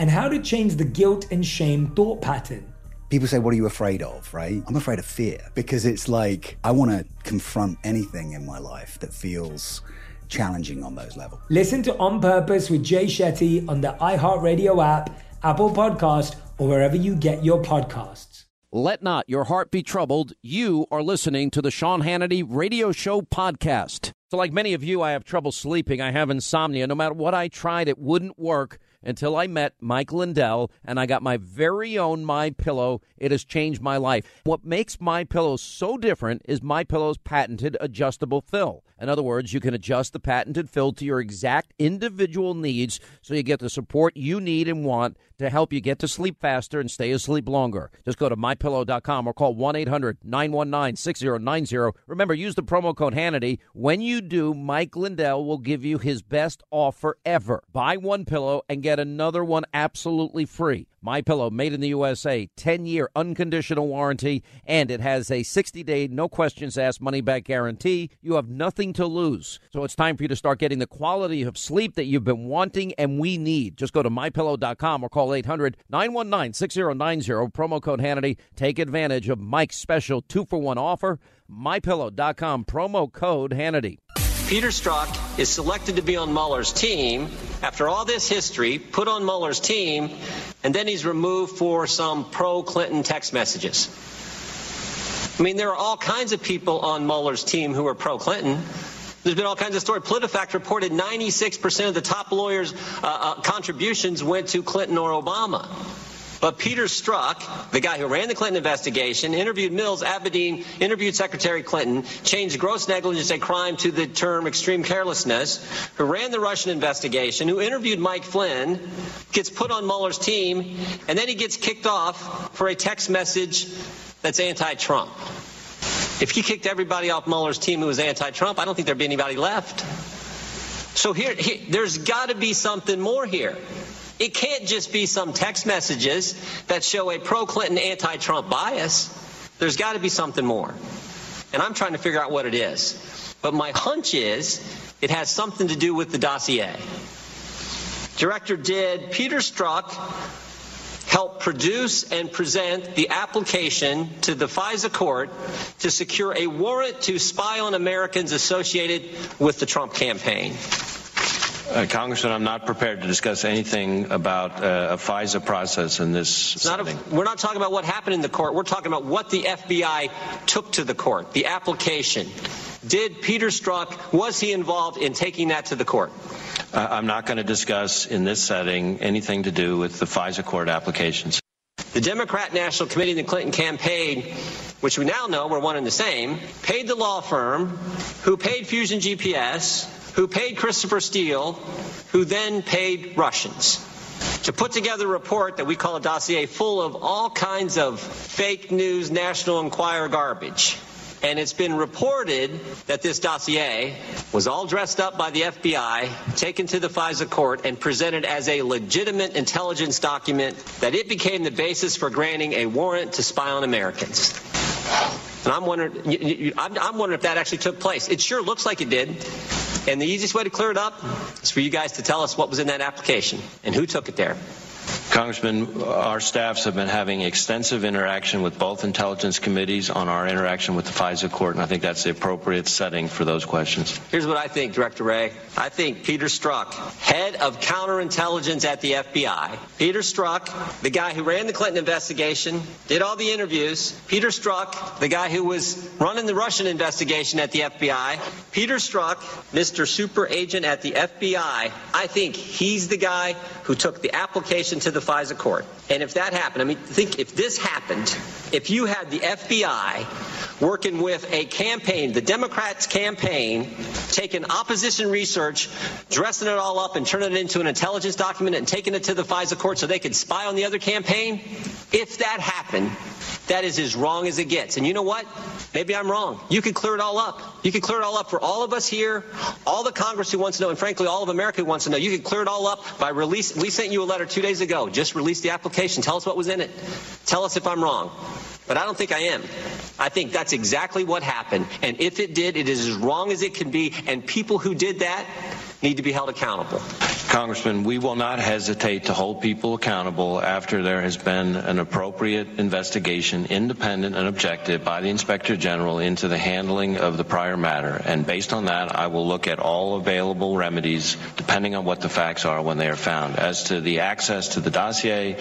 and how to change the guilt and shame thought pattern. People say, What are you afraid of? Right? I'm afraid of fear because it's like I want to confront anything in my life that feels challenging on those levels. Listen to On Purpose with Jay Shetty on the iHeartRadio app, Apple Podcast, or wherever you get your podcasts. Let not your heart be troubled. You are listening to the Sean Hannity Radio Show podcast. So, like many of you, I have trouble sleeping. I have insomnia. No matter what I tried, it wouldn't work until I met Mike Lindell and I got my very own My Pillow. It has changed my life. What makes My Pillow so different is My Pillow's patented adjustable fill. In other words, you can adjust the patented fill to your exact individual needs so you get the support you need and want to help you get to sleep faster and stay asleep longer. Just go to mypillow.com or call 1 800 919 6090. Remember, use the promo code Hannity. When you do, Mike Lindell will give you his best offer ever. Buy one pillow and get another one absolutely free. My Pillow, made in the USA, 10-year unconditional warranty, and it has a 60-day no questions asked money back guarantee. You have nothing to lose. So it's time for you to start getting the quality of sleep that you've been wanting and we need. Just go to mypillow.com or call 800-919-6090 promo code Hannity. Take advantage of Mike's special 2 for 1 offer. mypillow.com promo code Hannity. Peter Strzok is selected to be on Mueller's team after all this history, put on Mueller's team, and then he's removed for some pro Clinton text messages. I mean, there are all kinds of people on Mueller's team who are pro Clinton. There's been all kinds of stories. PolitiFact reported 96% of the top lawyers' uh, uh, contributions went to Clinton or Obama. But Peter Strzok, the guy who ran the Clinton investigation, interviewed Mills, Abedin, interviewed Secretary Clinton, changed gross negligence a crime to the term extreme carelessness, who ran the Russian investigation, who interviewed Mike Flynn, gets put on Mueller's team, and then he gets kicked off for a text message that's anti-Trump. If he kicked everybody off Mueller's team who was anti-Trump, I don't think there'd be anybody left. So here, here there's got to be something more here. It can't just be some text messages that show a pro Clinton, anti Trump bias. There's got to be something more. And I'm trying to figure out what it is. But my hunch is it has something to do with the dossier. Director, did Peter Strzok help produce and present the application to the FISA court to secure a warrant to spy on Americans associated with the Trump campaign? Uh, Congressman, I'm not prepared to discuss anything about uh, a FISA process in this setting. Not a, we're not talking about what happened in the court. We're talking about what the FBI took to the court, the application. Did Peter Strzok, was he involved in taking that to the court? Uh, I'm not going to discuss in this setting anything to do with the FISA court applications. The Democrat National Committee and the Clinton campaign, which we now know were one and the same, paid the law firm who paid Fusion GPS who paid Christopher Steele, who then paid Russians to put together a report that we call a dossier full of all kinds of fake news, National Enquirer garbage. And it's been reported that this dossier was all dressed up by the FBI, taken to the FISA court, and presented as a legitimate intelligence document, that it became the basis for granting a warrant to spy on Americans. And I'm wondering, I'm wondering if that actually took place. It sure looks like it did. And the easiest way to clear it up is for you guys to tell us what was in that application and who took it there. Congressman, our staffs have been having extensive interaction with both intelligence committees on our interaction with the FISA court, and I think that's the appropriate setting for those questions. Here's what I think, Director Wray. I think Peter Strzok, head of counterintelligence at the FBI, Peter Strzok, the guy who ran the Clinton investigation, did all the interviews, Peter Strzok, the guy who was running the Russian investigation at the FBI, Peter Strzok, Mr. Super Agent at the FBI, I think he's the guy who took the application to the FISA court. And if that happened, I mean, think if this happened, if you had the FBI working with a campaign, the Democrats' campaign, taking opposition research, dressing it all up and turning it into an intelligence document and taking it to the FISA court so they could spy on the other campaign, if that happened, that is as wrong as it gets. And you know what? Maybe I'm wrong. You could clear it all up. You could clear it all up for all of us here, all the Congress who wants to know, and frankly, all of America who wants to know. You could clear it all up by release. We sent you a letter two days ago. Just release the application. Tell us what was in it. Tell us if I'm wrong. But I don't think I am. I think that's exactly what happened. And if it did, it is as wrong as it can be. And people who did that need to be held accountable. Congressman, we will not hesitate to hold people accountable after there has been an appropriate investigation, independent and objective, by the Inspector General into the handling of the prior matter. And based on that, I will look at all available remedies, depending on what the facts are when they are found. As to the access to the dossier,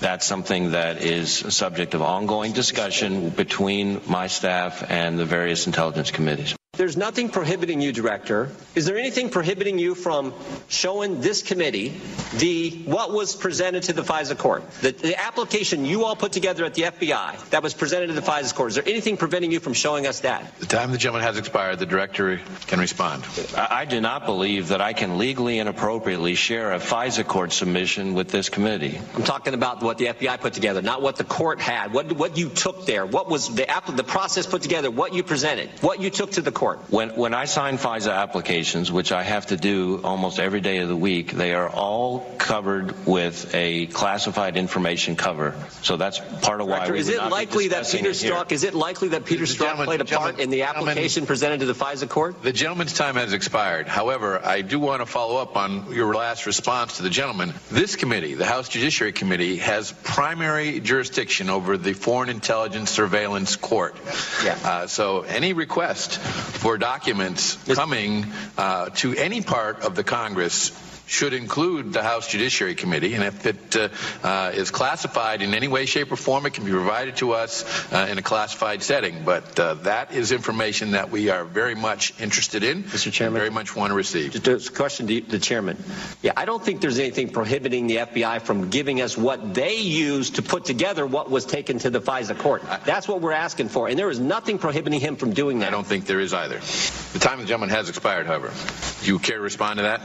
that's something that is a subject of ongoing discussion between my staff and the various intelligence committees. There's nothing prohibiting you, Director. Is there anything prohibiting you from showing this committee the what was presented to the FISA court? The, the application you all put together at the FBI that was presented to the FISA court. Is there anything preventing you from showing us that? The time the gentleman has expired. The Director can respond. I, I do not believe that I can legally and appropriately share a FISA court submission with this committee. I'm talking about what the FBI put together, not what the court had. What, what you took there. What was the, the process put together, what you presented, what you took to the court. When, when I sign FISA applications, which I have to do almost every day of the week, they are all covered with a classified information cover. So that's part of why Director, we is would it not likely be that Peter it. Strzok is it likely that Peter The Strzok played a part in the application presented to the FISA court? The gentleman's time has expired. However, I do want to follow up on your last response to the gentleman. This committee, the House Judiciary Committee, has primary jurisdiction over the Foreign Intelligence Surveillance Court. Yeah. Uh, so any request for documents coming uh, to any part of the Congress should include the House Judiciary Committee, and if it uh, uh, is classified in any way, shape, or form, it can be provided to us uh, in a classified setting. But uh, that is information that we are very much interested in, Mr. Chairman? very much want to receive. Just a question to the chairman. Yeah, I don't think there's anything prohibiting the FBI from giving us what they used to put together what was taken to the FISA court. That's what we're asking for, and there is nothing prohibiting him from doing that. I don't think there is either. The time of the gentleman has expired, however. Do you care to respond to that,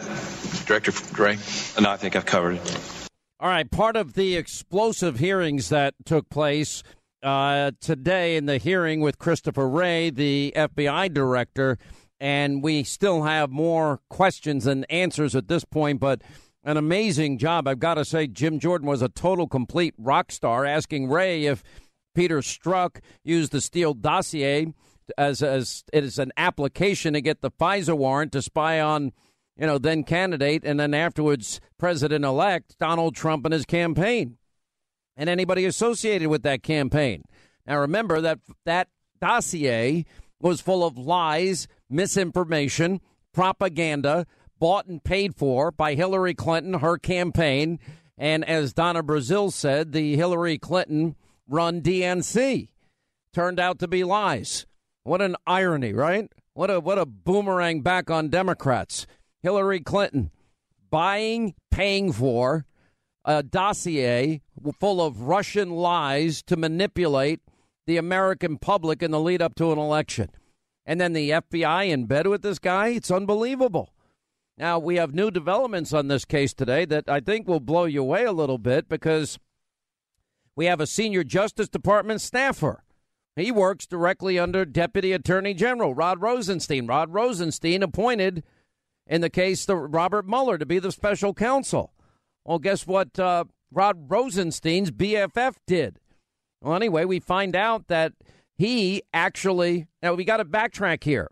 Director Gray? No, I think I've covered it. All right, part of the explosive hearings that took place uh, today in the hearing with Christopher Wray, the FBI director, and we still have more questions and answers at this point, but an amazing job. I've got to say, Jim Jordan was a total complete rock star, asking Wray if Peter Strzok used the Steele dossier as, as it is an application to get the FISA warrant to spy on you know, then candidate and then afterwards president elect Donald Trump and his campaign and anybody associated with that campaign. Now, remember that that dossier was full of lies, misinformation, propaganda, bought and paid for by Hillary Clinton, her campaign, and as Donna Brazile said, the Hillary Clinton run DNC turned out to be lies. What an irony, right? What a what a boomerang back on Democrats. Hillary Clinton buying, paying for a dossier full of Russian lies to manipulate the American public in the lead up to an election. And then the FBI in bed with this guy? It's unbelievable. Now, we have new developments on this case today that I think will blow you away a little bit because we have a senior Justice Department staffer. He works directly under Deputy Attorney General Rod Rosenstein. Rod Rosenstein appointed in the case of Robert Mueller to be the special counsel. Well, guess what uh, Rod Rosenstein's BFF did? Well, anyway, we find out that he actually, now we got to backtrack here.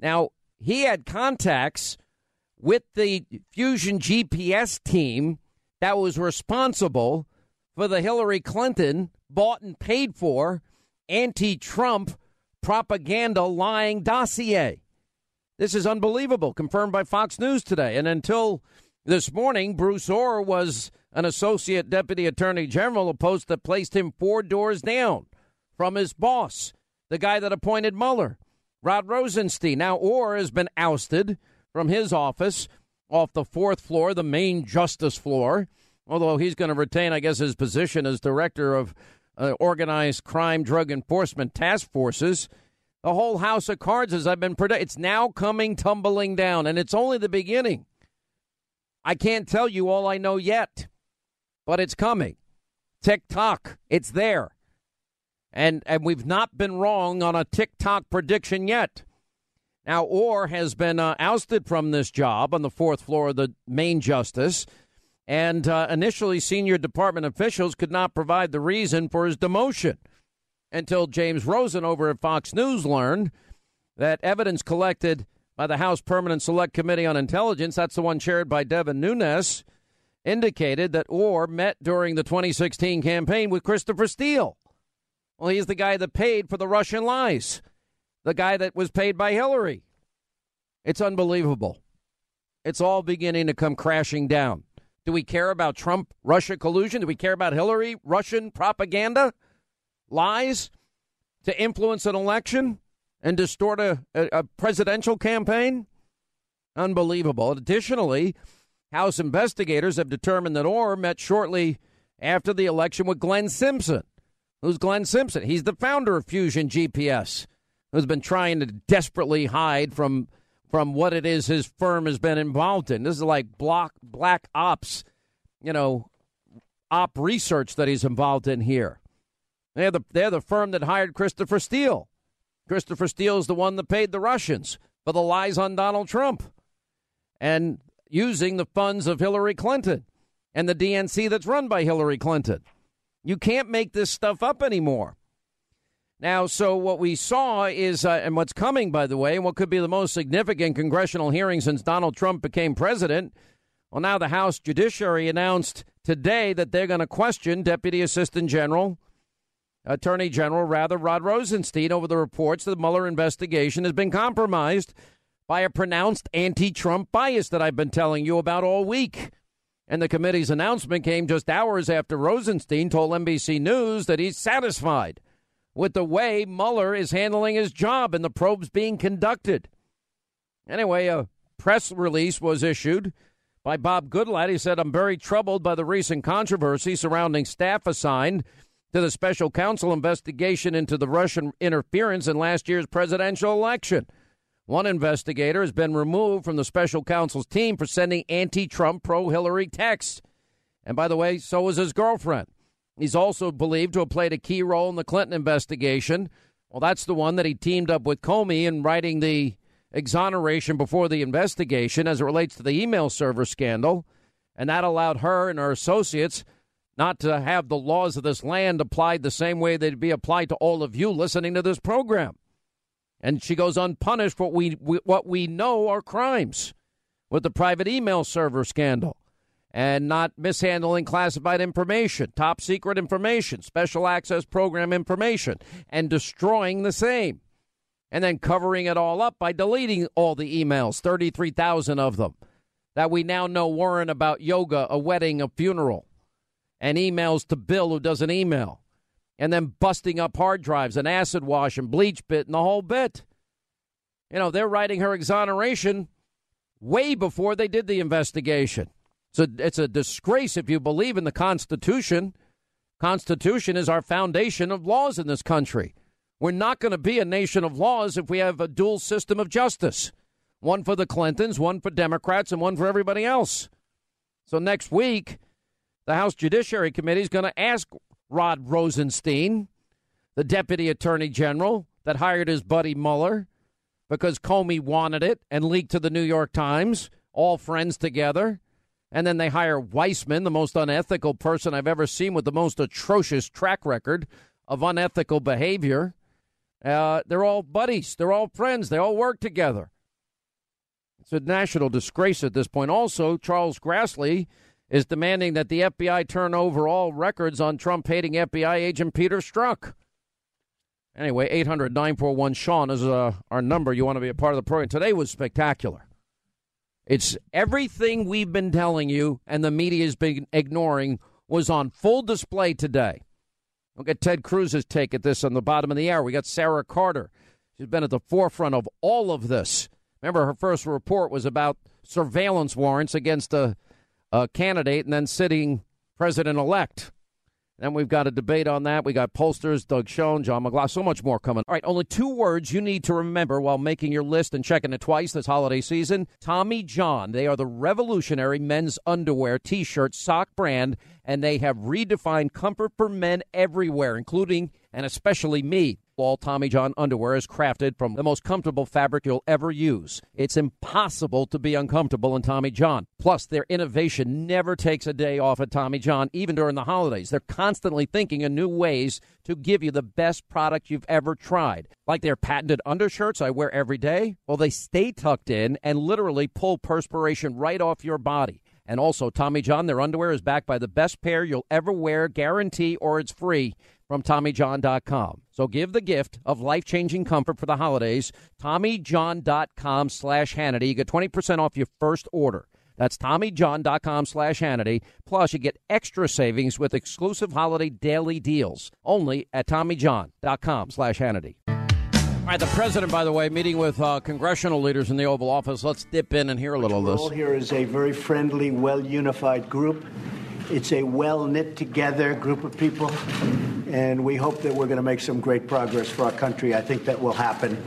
Now, he had contacts with the Fusion GPS team that was responsible for the Hillary Clinton bought and paid for anti Trump propaganda lying dossier. This is unbelievable, confirmed by Fox News today. And until this morning, Bruce Ohr was an associate deputy attorney general, a post that placed him four doors down from his boss, the guy that appointed Mueller, Rod Rosenstein. Now, Ohr has been ousted from his office off the fourth floor, the main justice floor, although he's going to retain, I guess, his position as director of uh, organized crime drug enforcement task forces. The whole house of cards, as I've been predicting, it's now coming tumbling down, and it's only the beginning. I can't tell you all I know yet, but it's coming. TikTok, it's there. And, and we've not been wrong on a TikTok prediction yet. Now, Ohr has been uh, ousted from this job on the fourth floor of the main justice. And uh, initially, senior department officials could not provide the reason for his demotion until James Rosen over at Fox News learned that evidence collected by the House Permanent Select Committee on Intelligence, that's the one chaired by Devin Nunes, indicated that Ohr met during the 2016 campaign with Christopher Steele. Well, he's the guy that paid for the Russian lies, the guy that was paid by Hillary. It's unbelievable. It's all beginning to come crashing down. Do we care about Trump Russia collusion? Do we care about Hillary Russian propaganda? Lies to influence an election and distort a, a, presidential campaign? Unbelievable. Additionally, House investigators have determined that Ohr met shortly after the election with Glenn Simpson. Who's Glenn Simpson? He's the founder of Fusion GPS, who's been trying to desperately hide from from what it is his firm has been involved in. This is like block black ops, you know, op research that he's involved in here. They're the, they're the firm that hired Christopher Steele. Christopher Steele is the one that paid the Russians for the lies on Donald Trump and using the funds of Hillary Clinton and the DNC that's run by Hillary Clinton. You can't make this stuff up anymore. Now, so what we saw is, uh, and what's coming, by the way, and what could be the most significant congressional hearing since Donald Trump became president. Well, now the House Judiciary announced today that they're going to question Deputy Assistant General Attorney General, rather, Rod Rosenstein, over the reports that the Mueller investigation has been compromised by a pronounced anti Trump bias that I've been telling you about all week. And the committee's announcement came just hours after Rosenstein told NBC News that he's satisfied with the way Mueller is handling his job and the probes being conducted. Anyway, a press release was issued by Bob Goodlatte. He said, I'm very troubled by the recent controversy surrounding staff assigned to the special counsel investigation into the Russian interference in last year's presidential election. One investigator has been removed from the special counsel's team for sending anti Trump, pro Hillary texts. And by the way, so was his girlfriend. He's also believed to have played a key role in the Clinton investigation. Well, that's the one that he teamed up with Comey in writing the exoneration before the investigation as it relates to the email server scandal. And that allowed her and her associates not to have the laws of this land applied the same way they'd be applied to all of you listening to this program. And she goes unpunished what we, what we know are crimes with the private email server scandal and not mishandling classified information, top secret information, special access program information, and destroying the same. And then covering it all up by deleting all the emails, 33,000 of them, that we now know weren't about yoga, a wedding, a funeral and emails to Bill who doesn't email, and then busting up hard drives and acid wash and bleach bit and the whole bit. You know, they're writing her exoneration way before they did the investigation. So it's a disgrace if you believe in the Constitution. Constitution is our foundation of laws in this country. We're not going to be a nation of laws if we have a dual system of justice. One for the Clintons, one for Democrats, and one for everybody else. So next week, the House Judiciary Committee is going to ask Rod Rosenstein, the Deputy Attorney General that hired his buddy Mueller because Comey wanted it and leaked to the New York Times, all friends together. And then they hire Weissmann, the most unethical person I've ever seen with the most atrocious track record of unethical behavior. Uh, they're all buddies. They're all friends. They all work together. It's a national disgrace at this point. Also, Charles Grassley is demanding that the FBI turn over all records on Trump hating FBI agent Peter Strzok. Anyway, 800 941 Sean is uh, our number. You want to be a part of the program. Today was spectacular. It's everything we've been telling you and the media has been ignoring was on full display today. We'll get Ted Cruz's take at this on the bottom of the hour. We got Sarah Carter. She's been at the forefront of all of this. Remember, her first report was about surveillance warrants against a, a candidate and then sitting president elect. Then we've got a debate on that. We got pollsters, Doug Schoen, John McLaughlin, so much more coming. All right, only two words you need to remember while making your list and checking it twice this holiday season. Tommy John. They are the revolutionary men's underwear, t-shirt, sock brand, and they have redefined comfort for men everywhere, including and especially me. All Tommy John underwear is crafted from the most comfortable fabric you'll ever use. It's impossible to be uncomfortable in Tommy John. Plus, their innovation never takes a day off at Tommy John, even during the holidays. They're constantly thinking of new ways to give you the best product you've ever tried. Like their patented undershirts I wear every day. Well, they stay tucked in and literally pull perspiration right off your body. And also, Tommy John, their underwear is backed by the best pair you'll ever wear, guarantee, or it's free from TommyJohn.com. So give the gift of life-changing comfort for the holidays. TommyJohn.com slash Hannity. You get 20% off your first order. That's TommyJohn.com slash Hannity. Plus, you get extra savings with exclusive holiday daily deals. Only at TommyJohn.com slash Hannity. All right, the president, by the way, meeting with uh, congressional leaders in the Oval Office. Let's dip in and hear a little of this. All here is a very friendly, well unified group. It's a well knit together group of people, and we hope that we're going to make some great progress for our country. I think that will happen,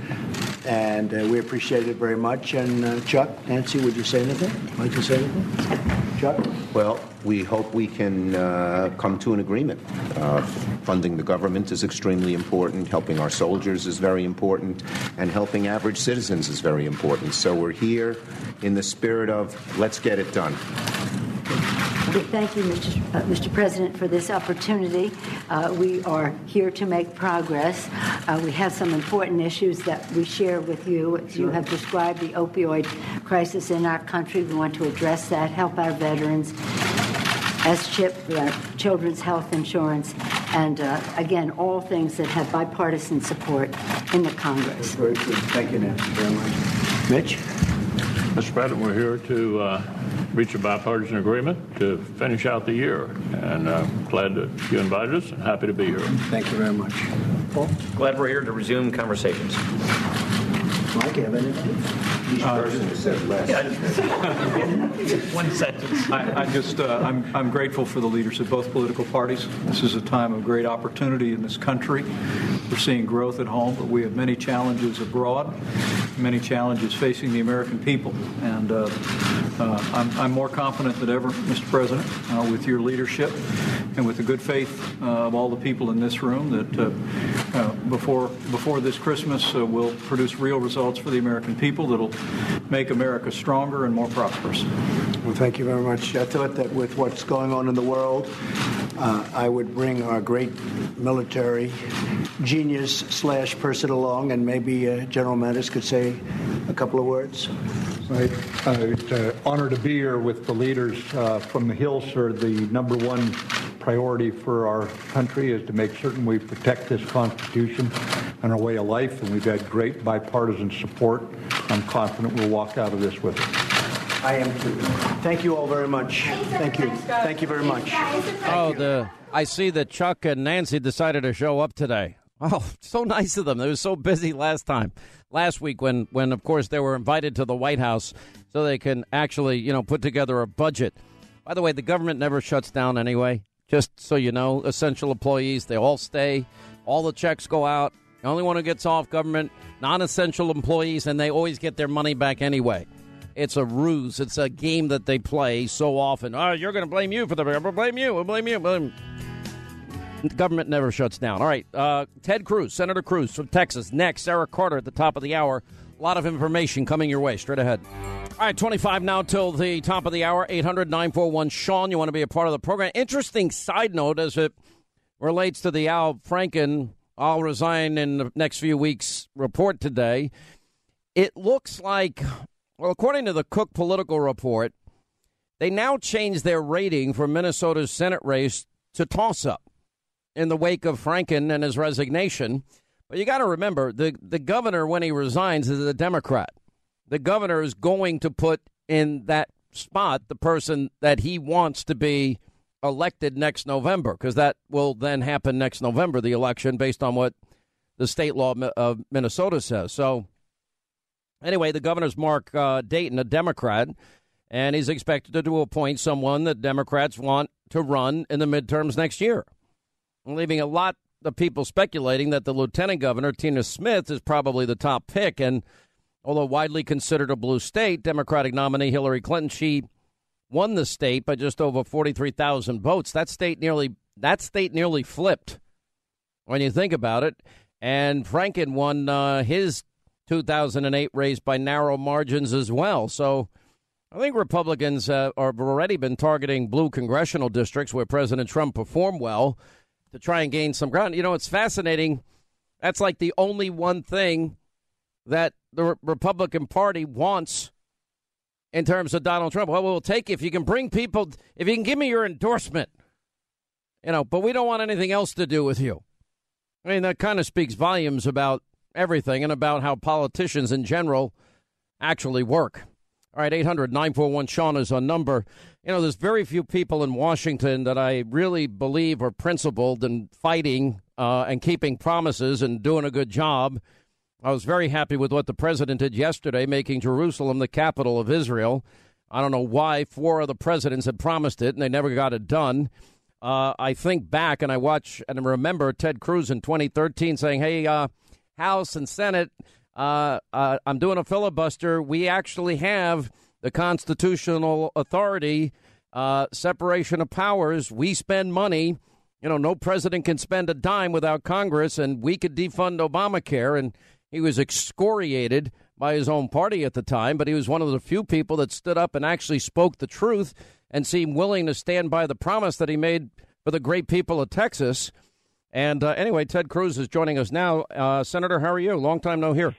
and uh, we appreciate it very much. And uh, Chuck, Nancy, would you say anything? Like to say anything? Chuck? Well, we hope we can uh, come to an agreement. Uh, funding the government is extremely important, helping our soldiers is very important, and helping average citizens is very important. So we're here in the spirit of let's get it done. Thank you, Mr. Uh, Mr. President, for this opportunity. Uh, we are here to make progress. Uh, we have some important issues that we share with you. As you have described the opioid crisis in our country, we want to address that, help our veterans, as CHIP, uh, children's health insurance, and uh, again, all things that have bipartisan support in the Congress. Very good. Thank you, Nancy, very much. Mitch? Mr. President, we're here to uh, reach a bipartisan agreement to finish out the year, and uh, glad that you invited us and happy to be here. Thank you very much. Paul? Glad we're here to resume conversations. Mike, you have anything? Each person says less. One sentence. I, I just, uh, I'm, I'm grateful for the leaders of both political parties. This is a time of great opportunity in this country. We're seeing growth at home, but we have many challenges abroad, many challenges facing the American people. And uh, uh, I'm, I'm more confident than ever, Mr. President, uh, with your leadership and with the good faith uh, of all the people in this room that uh, uh, before, before this Christmas we'll produce real results for the American people that'll make America stronger and more prosperous. Well, thank you very much. I thought that with what's going on in the world, uh, I would bring our great military genius slash person along, and maybe uh, General Mattis could say a couple of words. Right. Uh, it's an honor to be here with the leaders uh, from the Hill, sir. The number one priority for our country is to make certain we protect this Constitution and our way of life, and we've had great bipartisan support. I'm confident we'll walk out of this with it. I am too. Thank you all very much. Thank you. Thank you very much. Oh, the I see that Chuck and Nancy decided to show up today. Oh, so nice of them. They were so busy last time, last week when, when of course they were invited to the White House so they can actually, you know, put together a budget. By the way, the government never shuts down anyway. Just so you know, essential employees they all stay. All the checks go out. The only one who gets off government, non-essential employees, and they always get their money back anyway. It's a ruse. It's a game that they play so often. Oh, you're going to blame you for the. We'll blame you. We'll blame you. Blame. The government never shuts down. All right. Uh, Ted Cruz, Senator Cruz from Texas. Next, Sarah Carter at the top of the hour. A lot of information coming your way. Straight ahead. All right, 25 now till the top of the hour. 800 941 Sean. You want to be a part of the program. Interesting side note as it relates to the Al Franken, I'll resign in the next few weeks report today. It looks like, well, according to the Cook Political Report, They now changed their rating for Minnesota's Senate race to toss up in the wake of Franken and his resignation. But you got to remember the, the governor, when he resigns, is a Democrat. The governor is going to put in that spot the person that he wants to be elected next November, because that will then happen next November, the election, based on what the state law of Minnesota says. So, anyway, the governor's Mark uh, Dayton, a Democrat, and he's expected to appoint someone that Democrats want to run in the midterms next year, leaving a lot of people speculating that the lieutenant governor, Tina Smith, is probably the top pick. And although widely considered a blue state, Democratic nominee Hillary Clinton, she won the state by just over 43,000 votes. That state nearly that state nearly flipped when you think about it. And Franken won uh, his 2008 race by narrow margins as well. So I think Republicans uh, have already been targeting blue congressional districts where President Trump performed well to try and gain some ground. You know, it's fascinating. That's like the only one thing that the Republican Party wants in terms of Donald Trump. Well, we'll take if you can bring people, if you can give me your endorsement, you know, but we don't want anything else to do with you. I mean, that kind of speaks volumes about everything and about how politicians in general actually work. All right, 800 941 Sean is a number. You know, there's very few people in Washington that I really believe are principled in fighting uh, and keeping promises and doing a good job I was very happy with what the president did yesterday, making Jerusalem the capital of Israel. I don't know why four other presidents had promised it and they never got it done. Uh, I think back and I watch and remember Ted Cruz in 2013 saying, "Hey, uh, House and Senate, uh, uh, I'm doing a filibuster. We actually have the constitutional authority, uh, separation of powers. We spend money." You know, no president can spend a dime without Congress, and we could defund Obamacare. And he was excoriated by his own party at the time, but he was one of the few people that stood up and actually spoke the truth and seemed willing to stand by the promise that he made for the great people of Texas. And uh, anyway, Ted Cruz is joining us now. Uh, Senator, how are you? Long time no here.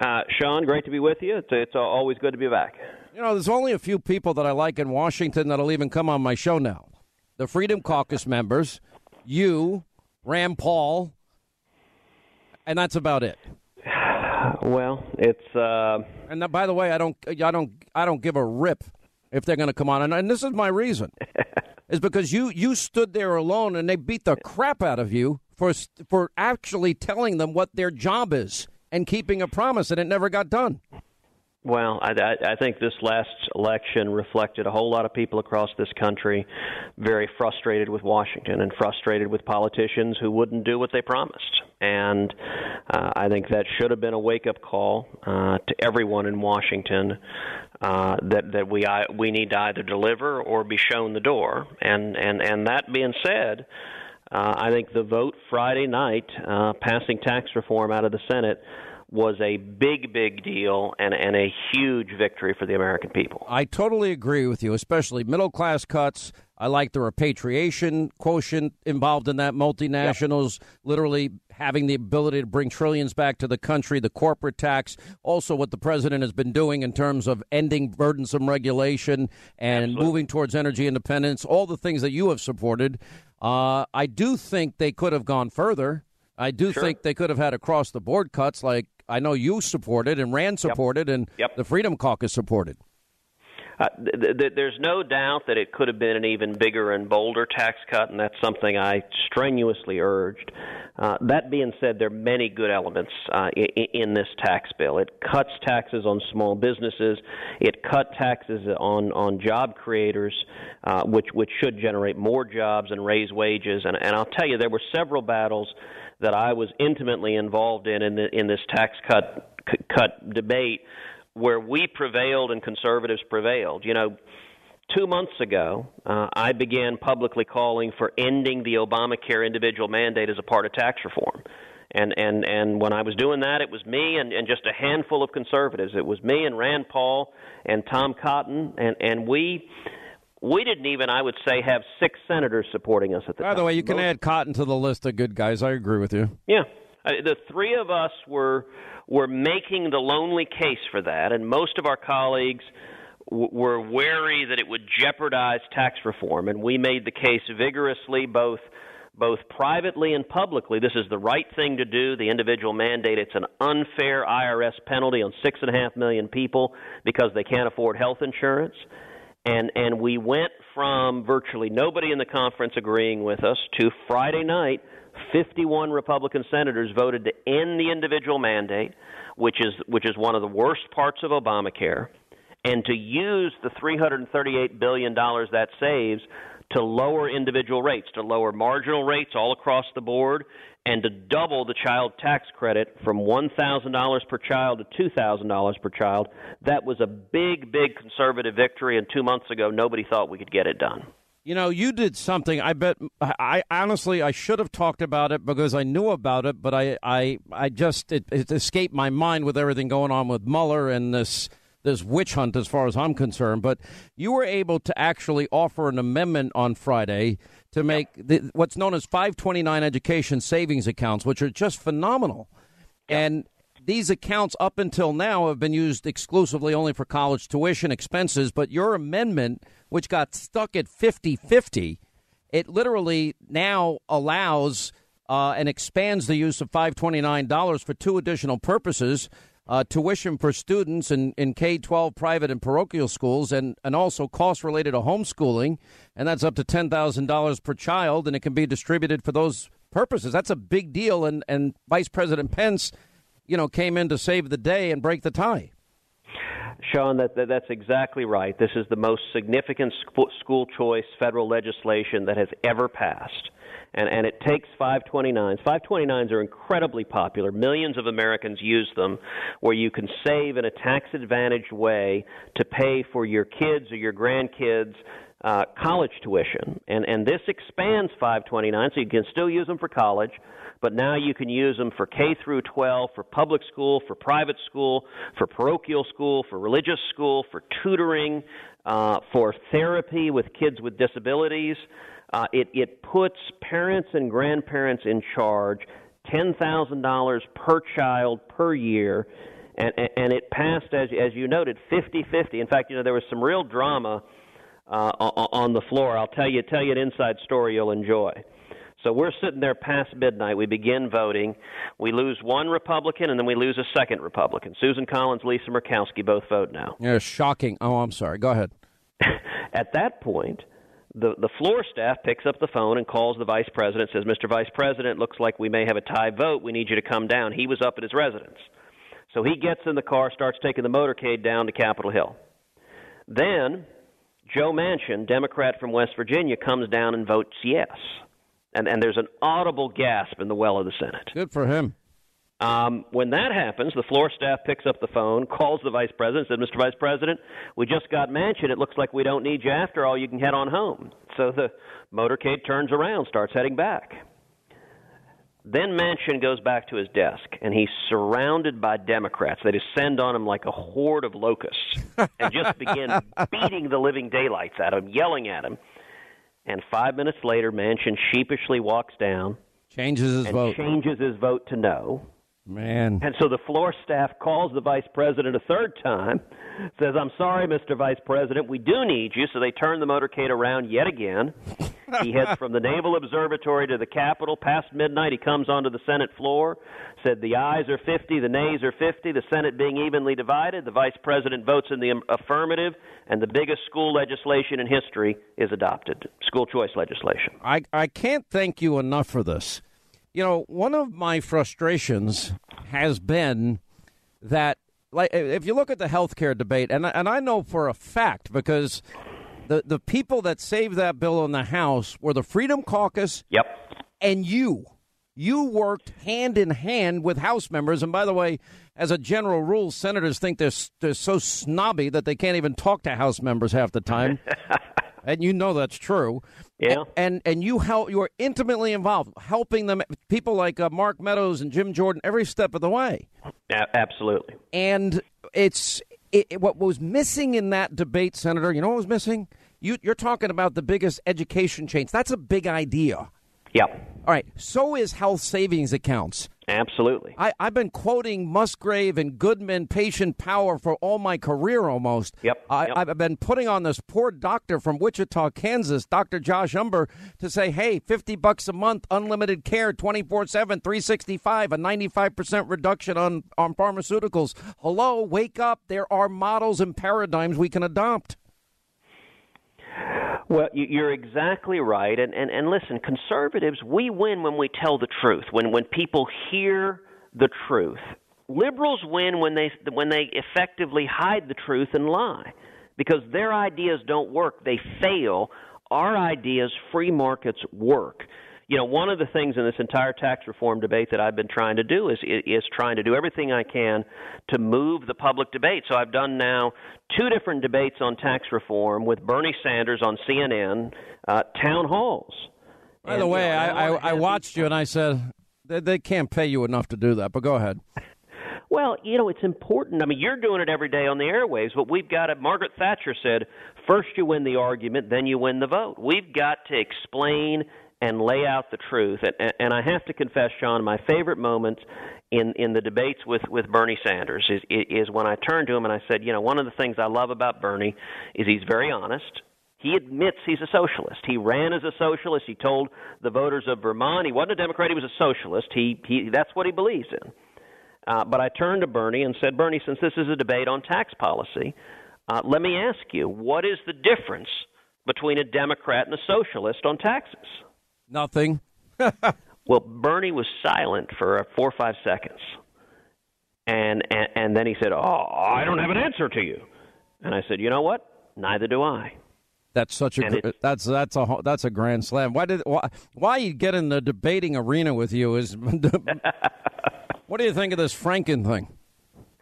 Uh, Sean, great to be with you. It's, it's always good to be back. You know, there's only a few people that I like in Washington that'll even come on my show now. The Freedom Caucus members, you, Rand Paul, and that's about it. Well, it's uh... and by the way, I don't, I don't, I don't give a rip if they're going to come on, and, and this is my reason, is because you you stood there alone and they beat the crap out of you for for actually telling them what their job is and keeping a promise, and it never got done. Well, I, I think this last election reflected a whole lot of people across this country very frustrated with Washington and frustrated with politicians who wouldn't do what they promised. And uh, I think that should have been a wake up call uh, to everyone in Washington uh, that that we I, we need to either deliver or be shown the door. And and and that being said. Uh, I think the vote Friday night uh, passing tax reform out of the Senate was a big, big deal and, and a huge victory for the American people. I totally agree with you, especially middle class cuts. I like the repatriation quotient involved in that, multinationals yep. literally having the ability to bring trillions back to the country, the corporate tax, also what the president has been doing in terms of ending burdensome regulation and Absolutely. moving towards energy independence, all the things that you have supported. Uh, I do think they could have gone further. I do sure. think they could have had across the board cuts like I know you supported and Rand supported yep. and yep. the Freedom Caucus supported. Uh, th- th- there's no doubt that it could have been an even bigger and bolder tax cut, and that's something I strenuously urged. Uh, that being said, there are many good elements uh, in, in this tax bill. It cuts taxes on small businesses. It cut taxes on on job creators, uh, which which should generate more jobs and raise wages. And, and I'll tell you, there were several battles that I was intimately involved in in, the, in this tax cut c- cut debate, where we prevailed and conservatives prevailed. You know, two months ago, uh, I began publicly calling for ending the Obamacare individual mandate as a part of tax reform. And and and when I was doing that, it was me and, and just a handful of conservatives. It was me and Rand Paul and Tom Cotton, and and we we didn't even, I would say, have six senators supporting us at the By time. By the way, you can Most, add Cotton to the list of good guys. I agree with you. Yeah, uh, the three of us were were making the lonely case for that, and most of our colleagues w- were wary that it would jeopardize tax reform, and we made the case vigorously, both both privately and publicly. This is the right thing to do. The individual mandate. It's an unfair IRS penalty on six and a half million people because they can't afford health insurance. And and we went from virtually nobody in the conference agreeing with us to Friday night 51 Republican senators voted to end the individual mandate, which is which is one of the worst parts of Obamacare, and to use the 338 billion dollars that saves to lower individual rates, to lower marginal rates all across the board, and to double the child tax credit from $1,000 per child to $2,000 per child. That was a big, big conservative victory, and two months ago, nobody thought we could get it done. You know, you did something. I bet. I honestly, I should have talked about it because I knew about it, but I, I, I just it, it escaped my mind with everything going on with Mueller and this this witch hunt, as far as I'm concerned. But you were able to actually offer an amendment on Friday to make the, what's known as 529 education savings accounts, which are just phenomenal. And these accounts, up until now, have been used exclusively only for college tuition expenses. But your amendment which got stuck at 50 50, it literally now allows uh, and expands the use of $529 for two additional purposes. Uh, tuition for students in, in K 12 private and parochial schools, and, and also costs related to homeschooling. And that's up to $10,000 per child, and it can be distributed for those purposes. That's a big deal. And, and Vice President Pence, you know, came in to save the day and break the tie. Sean, that, that, that's exactly right. This is the most significant school choice federal legislation that has ever passed. And, and it takes 529s. 529s are incredibly popular. Millions of Americans use them, where you can save in a tax advantaged way to pay for your kids or your grandkids uh, college tuition. And, and this expands 529, so you can still use them for college but now you can use them for K through 12, for public school, for private school, for parochial school, for religious school, for tutoring, uh, for therapy with kids with disabilities. Uh, it, it puts parents and grandparents in charge, $10,000 per child per year. And, and it passed, as, as you noted, 50 50. In fact, you know, there was some real drama uh, on the floor. I'll tell you, tell you an inside story you'll enjoy. So we're sitting there past midnight. We begin voting. We lose one Republican, and then we lose a second Republican. Susan Collins, Lisa Murkowski both vote now. Yeah, shocking. Oh, I'm sorry. Go ahead. At that point, the the floor staff picks up the phone and calls the vice president. Says, "Mr. Vice President, looks like we may have a tie vote. We need you to come down." He was up at his residence, so he gets in the car, starts taking the motorcade down to Capitol Hill. Then Joe Manchin, Democrat from West Virginia, comes down and votes yes and, and there's an audible gasp in the well of the Senate. Good for him. Um, when that happens, the floor staff picks up the phone, calls the vice president, said, "Mr. Vice President, we just got Manchin. It looks like we don't need you after all. You can head on home." So the motorcade turns around, starts heading back. Then Manchin goes back to his desk, and he's surrounded by Democrats. They descend on him like a horde of locusts and just begin beating the living daylights out of him, yelling at him. And five minutes later, Manchin sheepishly walks down, changes his and vote, changes his vote to no. Man. And so the floor staff calls the vice president a third time, says, I'm sorry, Mr. Vice President, we do need you. So they turn the motorcade around yet again. he heads from the Naval Observatory to the Capitol. Past midnight, he comes onto the Senate floor, said the ayes are 50, the nays are 50, the Senate being evenly divided. The vice president votes in the affirmative, and the biggest school legislation in history is adopted school choice legislation. I, I can't thank you enough for this. You know, one of my frustrations has been that, like, if you look at the health care debate, and and I know for a fact because the the people that saved that bill in the House were the Freedom Caucus. Yep. And you, you worked hand in hand with House members. And by the way, as a general rule, senators think they're they're so snobby that they can't even talk to House members half the time. and you know that's true. Yeah. And and you help you are intimately involved, helping them. People like uh, Mark Meadows and Jim Jordan every step of the way. Yeah, absolutely. And it's it, what was missing in that debate, Senator. You know what was missing? You, you're talking about the biggest education change. That's a big idea. Yeah. All right. So is health savings accounts. Absolutely. I, I've been quoting Musgrave and Goodman, patient power for all my career almost. Yep. I, yep. I've been putting on this poor doctor from Wichita, Kansas, Dr. Josh Umbehr, to say, hey, 50 bucks a month, unlimited care, 24 7, 365, a 95% reduction on, on pharmaceuticals. Hello, wake up. There are models and paradigms we can adopt. Well, you're exactly right. And, and, and listen, conservatives, we win when we tell the truth, when, when people hear the truth. Liberals win when they, when they effectively hide the truth and lie because their ideas don't work, they fail. Our ideas, free markets, work you know, one of the things in this entire tax reform debate that I've been trying to do is is trying to do everything I can to move the public debate. So I've done now two different debates on tax reform with Bernie Sanders on CNN, uh, town halls. By the way, I, I, I watched you and I said they, they can't pay you enough to do that. But go ahead. Well, you know, it's important. I mean, you're doing it every day on the airwaves, but we've got to. Margaret Thatcher said, first you win the argument, then you win the vote. We've got to explain and lay out the truth. And, and I have to confess, Sean, my favorite moment in in the debates with with Bernie Sanders is is when I turned to him and I said, you know, one of the things I love about Bernie is he's very honest. He admits he's a socialist. He ran as a socialist. He told the voters of Vermont he wasn't a Democrat. He was a socialist. He he that's what he believes in. Uh, but I turned to Bernie and said, Bernie, since this is a debate on tax policy, uh, let me ask you, what is the difference between a Democrat and a socialist on taxes? Nothing. well, Bernie was silent for uh, four or five seconds, and, and and then he said, "Oh, I don't have an answer to you." And I said, "You know what? Neither do I." That's such a that's that's a that's a grand slam. Why did why why you get in the debating arena with you is what do you think of this Franken thing?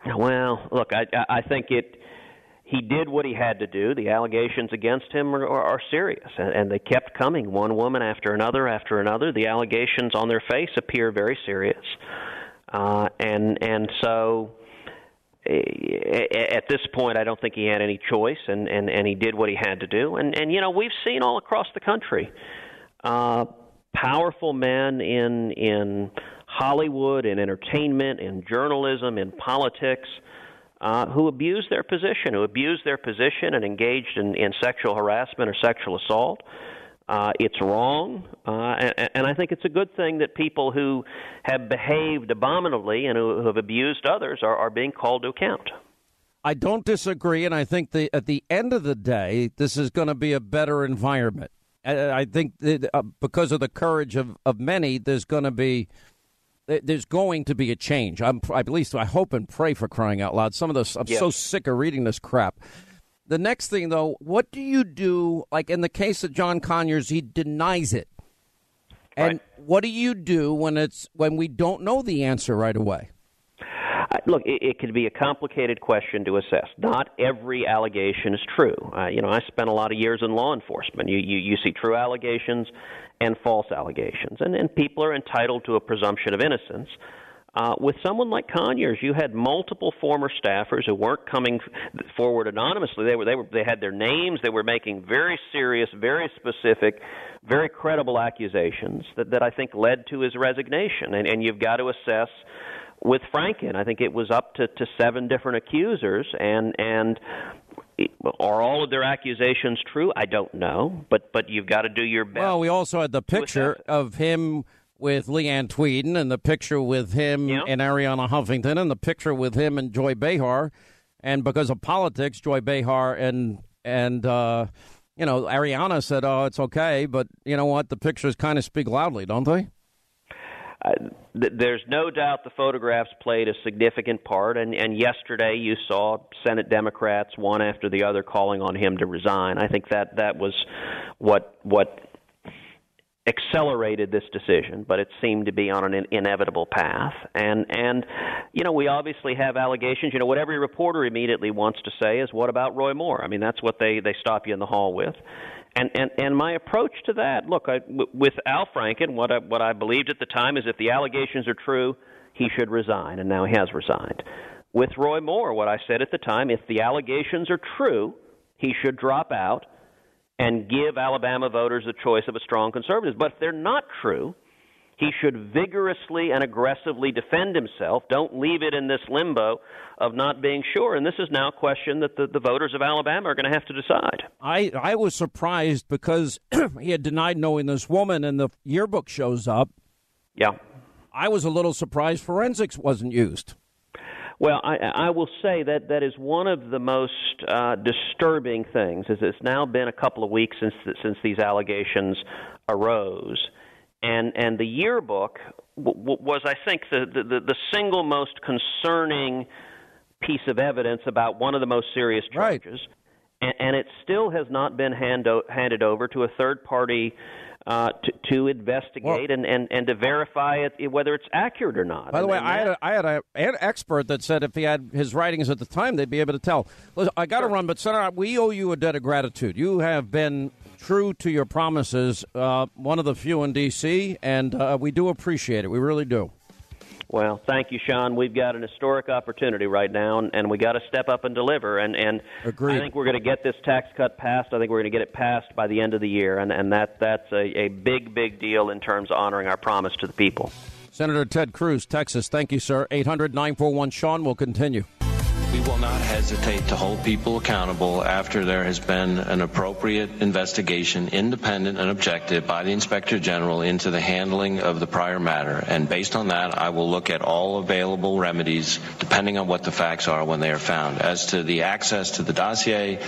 Well, look, I I think it he did what he had to do. The allegations against him are, are, are serious, and, and they kept coming, one woman after another after another. The allegations on their face appear very serious, uh, and and so at this point, I don't think he had any choice, and, and, and he did what he had to do. And, and you know, we've seen all across the country uh, powerful men in in Hollywood, in entertainment, in journalism, in politics uh, who abused their position, who abused their position and engaged in, in sexual harassment or sexual assault. Uh, it's wrong, uh, and, and I think it's a good thing that people who have behaved abominably and who, who have abused others are, are being called to account. I don't disagree, and I think the, at the end of the day, this is going to be a better environment. I, think that, uh, because of the courage of, of many, there's going to be there's going to be a change. I'm, I at least I hope and pray for crying out loud. Some of this, I'm so sick of reading this crap. The next thing, though, what do you do? Like in the case of John Conyers, he denies it. And right. what do you do when it's when we don't know the answer right away? look, it, it could be a complicated question to assess. Not every allegation is true. Uh, you know, I spent a lot of years in law enforcement. You you, you see true allegations and false allegations, and, and people are entitled to a presumption of innocence. Uh, with someone like Conyers, you had multiple former staffers who weren't coming forward anonymously. They were they were they had their names. They were making very serious, very specific, very credible accusations that that I think led to his resignation. And and you've got to assess with Franken. I think it was up to, to seven different accusers, and and are all of their accusations true? I don't know, but but you've got to do your best. Well, we also had the picture of him with Leeann Tweeden, and the picture with him yeah. and Arianna Huffington, and the picture with him and Joy Behar, and because of politics, Joy Behar and and. uh you know, Arianna said, "Oh, it's okay," but you know what? The pictures kind of speak loudly, don't they? Uh, th- there's no doubt the photographs played a significant part, and, and yesterday you saw Senate Democrats one after the other calling on him to resign. I think that that was what what accelerated this decision, but it seemed to be on an in- inevitable path. And and you know we obviously have allegations. You know what every reporter immediately wants to say is, "What about Roy Moore?" I mean that's what they they stop you in the hall with. And, and and my approach to that, look, I, with Al Franken, what I, what I believed at the time is if the allegations are true, he should resign, and now he has resigned. With Roy Moore, what I said at the time, if the allegations are true, he should drop out and give Alabama voters the choice of a strong conservative. But if they're not true, he should vigorously and aggressively defend himself. Don't leave it in this limbo of not being sure. And this is now a question that the, the voters of Alabama are going to have to decide. I, I was surprised because he had denied knowing this woman, and the yearbook shows up. Yeah. I was a little surprised forensics wasn't used. Well, I, I will say that that is one of the most uh, disturbing things. Is it's now been a couple of weeks since since these allegations arose, and and the yearbook w- w- was, I think, the, the the single most concerning piece of evidence about one of the most serious charges, and, and it still has not been hand o- handed over to a third party uh, to, to investigate and, and, and to verify it, whether it's accurate or not. By the And- way, I had, a, I had a, an expert that said if he had his writings at the time, they'd be able to tell. Listen, I got to run, but Senator, we owe you a debt of gratitude. You have been true to your promises, uh, one of the few in D.C., and uh, we do appreciate it. We really do. Well, thank you, Sean. We've got an historic opportunity right now, and, and we got to step up and deliver. And, and Agreed. I think we're going to get this tax cut passed. I think we're going to get it passed by the end of the year, and, and that that's a, a big, big deal in terms of honoring our promise to the people. Senator Ted Cruz, Texas. Thank you, sir. 800 941 Sean will continue. We will not hesitate to hold people accountable after there has been an appropriate investigation, independent and objective, by the Inspector General into the handling of the prior matter. And based on that, I will look at all available remedies, depending on what the facts are when they are found. As to the access to the dossier,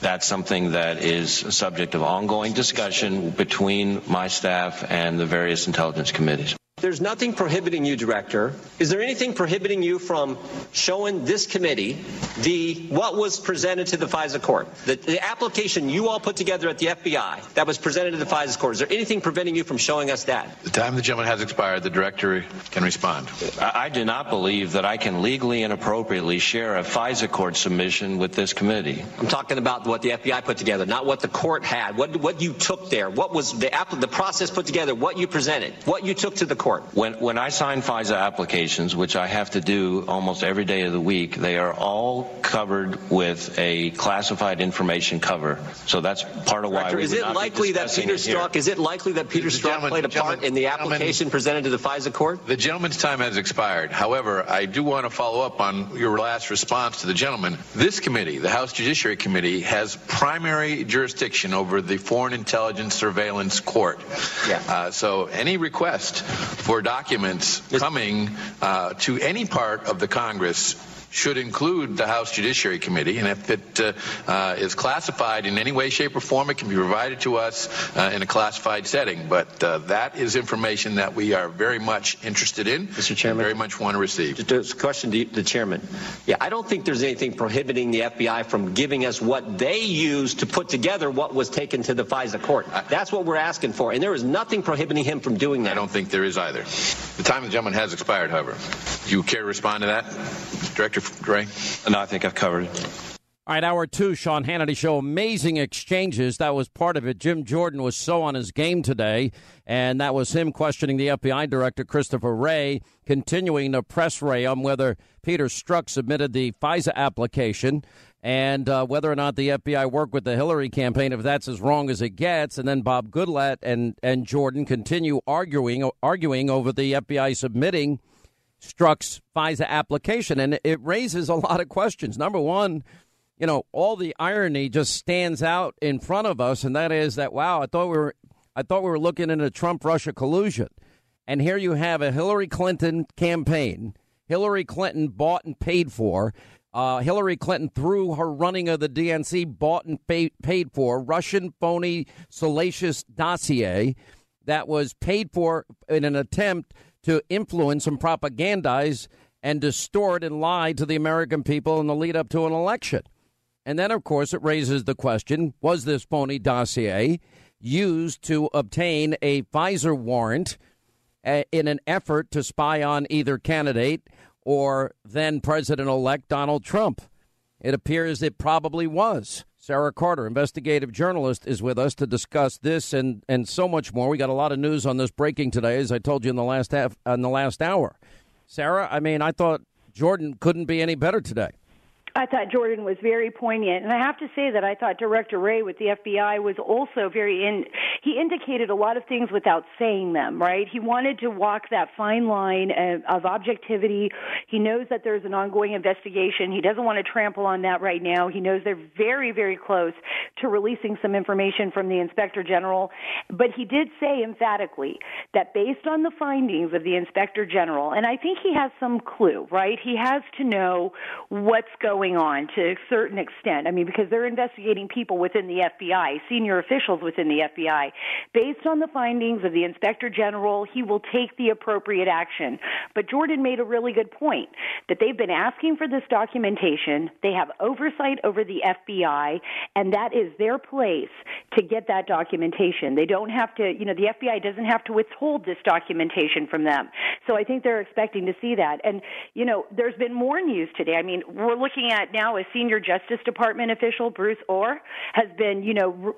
that's something that is a subject of ongoing discussion between my staff and the various intelligence committees. There's nothing prohibiting you, Director. Is there anything prohibiting you from showing this committee the what was presented to the FISA court, the, the application you all put together at the FBI that was presented to the FISA court? Is there anything preventing you from showing us that? The time the gentleman has expired. The director can respond. I I do not believe that I can legally and appropriately share a FISA court submission with this committee. I'm talking about what the FBI put together, not what the court had. What what you took there? What was the app, the process put together? What you presented? What you took to the court? When, when I sign FISA applications, which I have to do almost every day of the week, they are all covered with a classified information cover. So that's part of why Director, we is would it not be likely that Peter. Strzok is it likely that Peter The Strzok played a part in the application presented to the FISA court? The gentleman's time has expired. However, I do want to follow up on your last response to the gentleman. This committee, the House Judiciary Committee, has primary jurisdiction over the Foreign Intelligence Surveillance Court. Yeah. Uh, so any request for documents coming uh, to any part of the Congress should include the House Judiciary Committee, and if it uh, uh, is classified in any way, shape, or form, it can be provided to us uh, in a classified setting. But uh, that is information that we are very much interested in, Mr. Chairman, very much want to receive. Just a question to the chairman. Yeah, I don't think there's anything prohibiting the FBI from giving us what they used to put together what was taken to the FISA court. That's what we're asking for, and there is nothing prohibiting him from doing that. I don't think there is either. The time of the gentleman has expired, however. Do you care to respond to that, Director Wray? No, I think I've covered it. All right, hour two, Sean Hannity Show. Amazing exchanges. That was part of it. Jim Jordan was so on his game today, and that was him questioning the FBI director, Christopher Wray, continuing to press Wray on whether Peter Strzok submitted the FISA application and uh, whether or not the FBI worked with the Hillary campaign, if that's as wrong as it gets. And then Bob Goodlatte and, and Jordan continue arguing, arguing over the FBI submitting Strzok's FISA application. And it raises a lot of questions. Number one, you know, all the irony just stands out in front of us, and that is that wow, I thought we were, I thought we were looking into Trump Russia collusion, and here you have a Hillary Clinton campaign, Hillary Clinton bought and paid for. Uh, Hillary Clinton, through her running of the DNC, bought and paid, paid for Russian phony, salacious dossier that was paid for in an attempt to influence and propagandize and distort and lie to the American people in the lead up to an election. And then, of course, it raises the question was this phony dossier used to obtain a FISA warrant uh, in an effort to spy on either candidate or then President elect Donald Trump? It appears it probably was. Sarah Carter, investigative journalist, is with us to discuss this and, and so much more. We got a lot of news on this breaking today, as I told you in the last half in the last hour. Sarah, I mean, I thought Jordan couldn't be any better today. I thought Jordan was very poignant, and I have to say that I thought Director Wray with the FBI was also very in. He indicated a lot of things without saying them. Right? He wanted to walk that fine line of, objectivity. He knows that there's an ongoing investigation. He doesn't want to trample on that right now. He knows they're very, very close to releasing some information from the Inspector General, but he did say emphatically that based on the findings of the Inspector General, and I think he has some clue. Right? He has to know what's going on to a certain extent. I mean, because they're investigating people within the FBI, senior officials within the FBI. Based on the findings of the Inspector General, he will take the appropriate action. But Jordan made a really good point that they've been asking for this documentation. They have oversight over the FBI, and that is their place to get that documentation. They don't have to, you know, the FBI doesn't have to withhold this documentation from them. So I think they're expecting to see that. And, you know, there's been more news today. I mean, we're looking at now a senior Justice Department official, Bruce Ohr, has been, you know,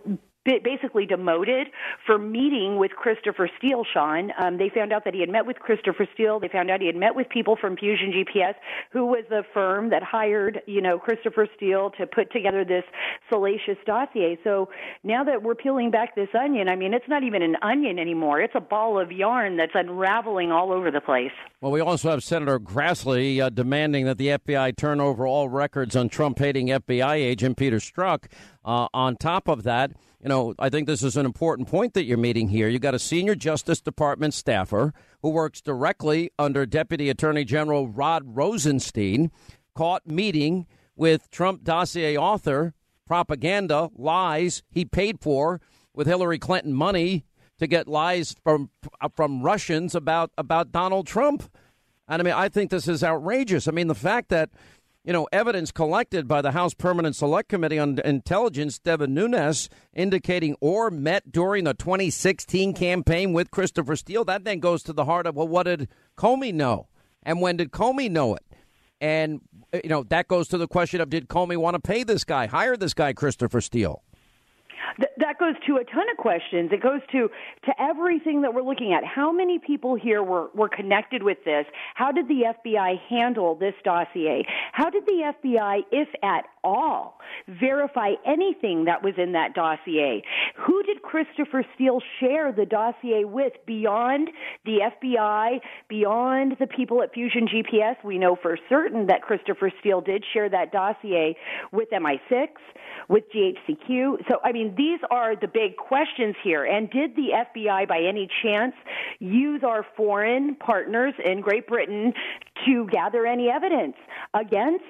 basically demoted for meeting with Christopher Steele, Sean. Um, they found out that he had met with Christopher Steele. They found out he had met with people from Fusion GPS, who was the firm that hired, you know, Christopher Steele to put together this salacious dossier. So now that we're peeling back this onion, I mean, it's not even an onion anymore. It's a ball of yarn that's unraveling all over the place. Well, we also have Senator Grassley uh, demanding that the FBI turn over all records on Trump hating FBI agent Peter Strzok. Uh, on top of that, you know, I think this is an important point that you're meeting here. You've got a senior Justice Department staffer who works directly under Deputy Attorney General Rod Rosenstein, caught meeting with Trump dossier author, propaganda, lies he paid for with Hillary Clinton money to get lies from from Russians about about Donald Trump. And I mean, I think this is outrageous. I mean, the fact that you know, evidence collected by the House Permanent Select Committee on Intelligence, Devin Nunes, indicating Ohr met during the 2016 campaign with Christopher Steele. That then goes to the heart of, well, what did Comey know? And when did Comey know it? And, you know, that goes to the question of did Comey want to pay this guy, hire this guy, Christopher Steele? Th- that goes to a ton of questions. It goes to to everything that we're looking at. How many people here were were connected with this? How did the FBI handle this dossier? How did the FBI, if at all, verify anything that was in that dossier? Who did Christopher Steele share the dossier with beyond the FBI, beyond the people at Fusion GPS? We know for certain that Christopher Steele did share that dossier with MI6, with GHQC. So I mean, these are the big questions here. And did the FBI, by any chance, use our foreign partners in Great Britain to gather any evidence against?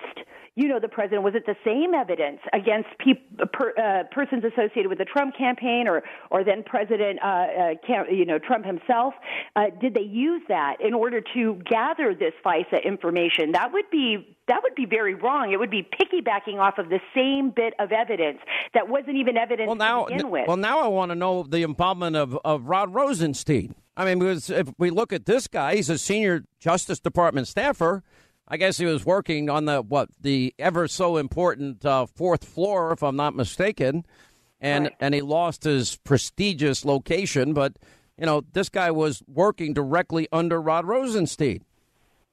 You know, the president? Was it the same evidence against pe- per, uh, persons associated with the Trump campaign or, or then President, uh, uh, you know, Trump himself? Uh, did they use that in order to gather this FISA information? That would be that would be very wrong. It would be piggybacking off of the same bit of evidence that wasn't even evidence well, now, to begin with. Well, now I want to know the involvement of, of Rod Rosenstein. I mean, because if we look at this guy, he's a senior Justice Department staffer. I guess he was working on the what the ever so important uh, fourth floor, if I'm not mistaken, and right. and he lost his prestigious location. But you know, this guy was working directly under Rod Rosenstein.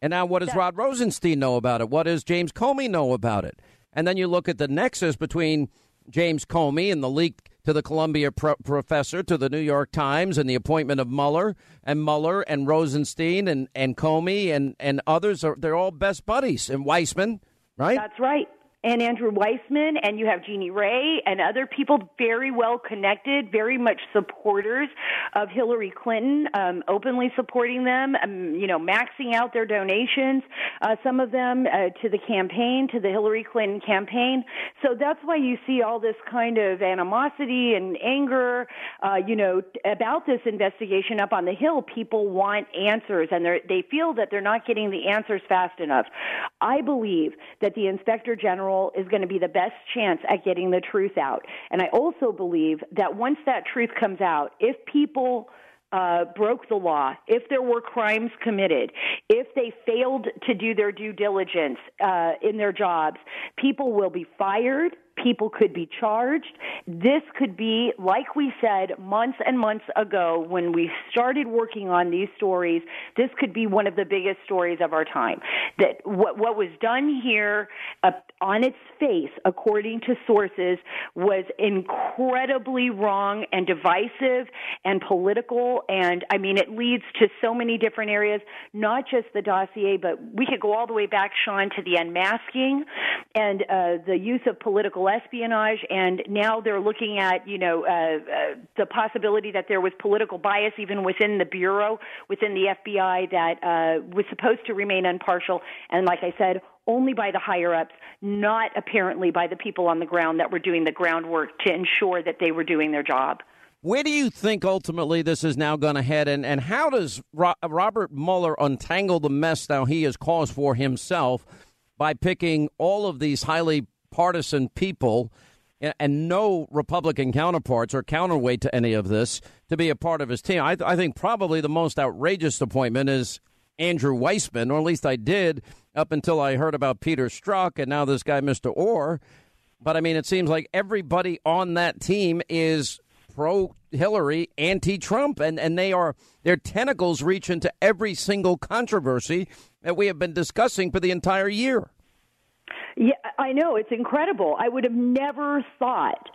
And now, what does that- Rod Rosenstein know about it? What does James Comey know about it? And then you look at the nexus between James Comey and the leak to the Columbia pro- professor, to the New York Times, and the appointment of Mueller and Mueller and Rosenstein and, and Comey and, and others. Are, they're all best buddies. And Weissmann, right? That's right and Andrew Weissmann, and you have Jeannie Rhee and other people very well connected, very much supporters of Hillary Clinton, um, openly supporting them, um, you know, maxing out their donations, uh, some of them uh, to the campaign, to the Hillary Clinton campaign. So that's why you see all this kind of animosity and anger, uh, you know, about this investigation up on the Hill. People want answers, and they feel that they're not getting the answers fast enough. I believe that the Inspector General is going to be the best chance at getting the truth out. And I also believe that once that truth comes out, if people uh, broke the law, if there were crimes committed, if they failed to do their due diligence uh, in their jobs, people will be fired people could be charged. This could be, like we said months and months ago when we started working on these stories, this could be one of the biggest stories of our time. That what, what was done here uh, on its face, according to sources, was incredibly wrong and divisive and political. And I mean, it leads to so many different areas, not just the dossier, but we could go all the way back, Sean, to the unmasking and uh, the use of political espionage. And now they're looking at, you know, uh, uh, the possibility that there was political bias even within the Bureau, within the FBI, that uh, was supposed to remain impartial. And like I said, only by the higher ups, not apparently by the people on the ground that were doing the groundwork to ensure that they were doing their job. Where do you think ultimately this is now going to head, and, and how does Ro- Robert Mueller untangle the mess now he has caused for himself by picking all of these highly partisan people and, no Republican counterparts or counterweight to any of this to be a part of his team? I, I think probably the most outrageous appointment is Andrew Weissmann, or at least I did up until I heard about Peter Strzok and now this guy, Mr. Ohr. But I mean, it seems like everybody on that team is pro Hillary, anti Trump, and, and they are their tentacles reach into every single controversy that we have been discussing for the entire year. Yeah, I know. It's incredible. I would have never thought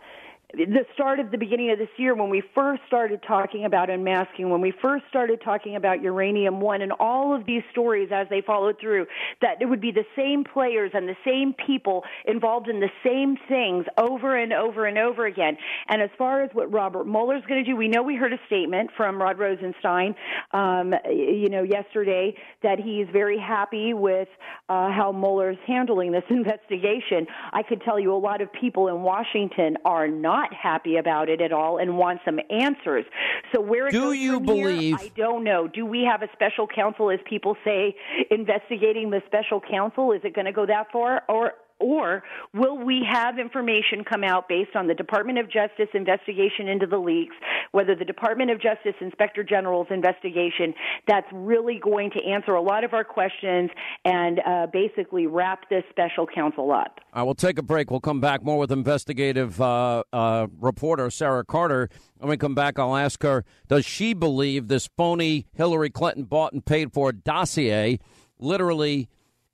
the start of the beginning of this year when we first started talking about unmasking, when we first started talking about uranium one and all of these stories as they followed through, that it would be the same players and the same people involved in the same things over and over and over again. And as far as what Robert Mueller's going to do, we know we heard a statement from Rod Rosenstein, um, you know, yesterday that he's very happy with uh, how Mueller's handling this investigation. I could tell you a lot of people in Washington are not not happy about it at all and want some answers. So where it do goes you believe? Here, I don't know. Do we have a special counsel, as people say, investigating the special counsel? Is it going to go that far, or or will we have information come out based on the Department of Justice investigation into the leaks, whether the Department of Justice Inspector General's investigation that's really going to answer a lot of our questions and uh, basically wrap this special counsel up? I will take a break. We'll come back more with investigative uh, uh, reporter Sarah Carter. When we come back, I'll ask her Does she believe this phony Hillary Clinton bought and paid for dossier literally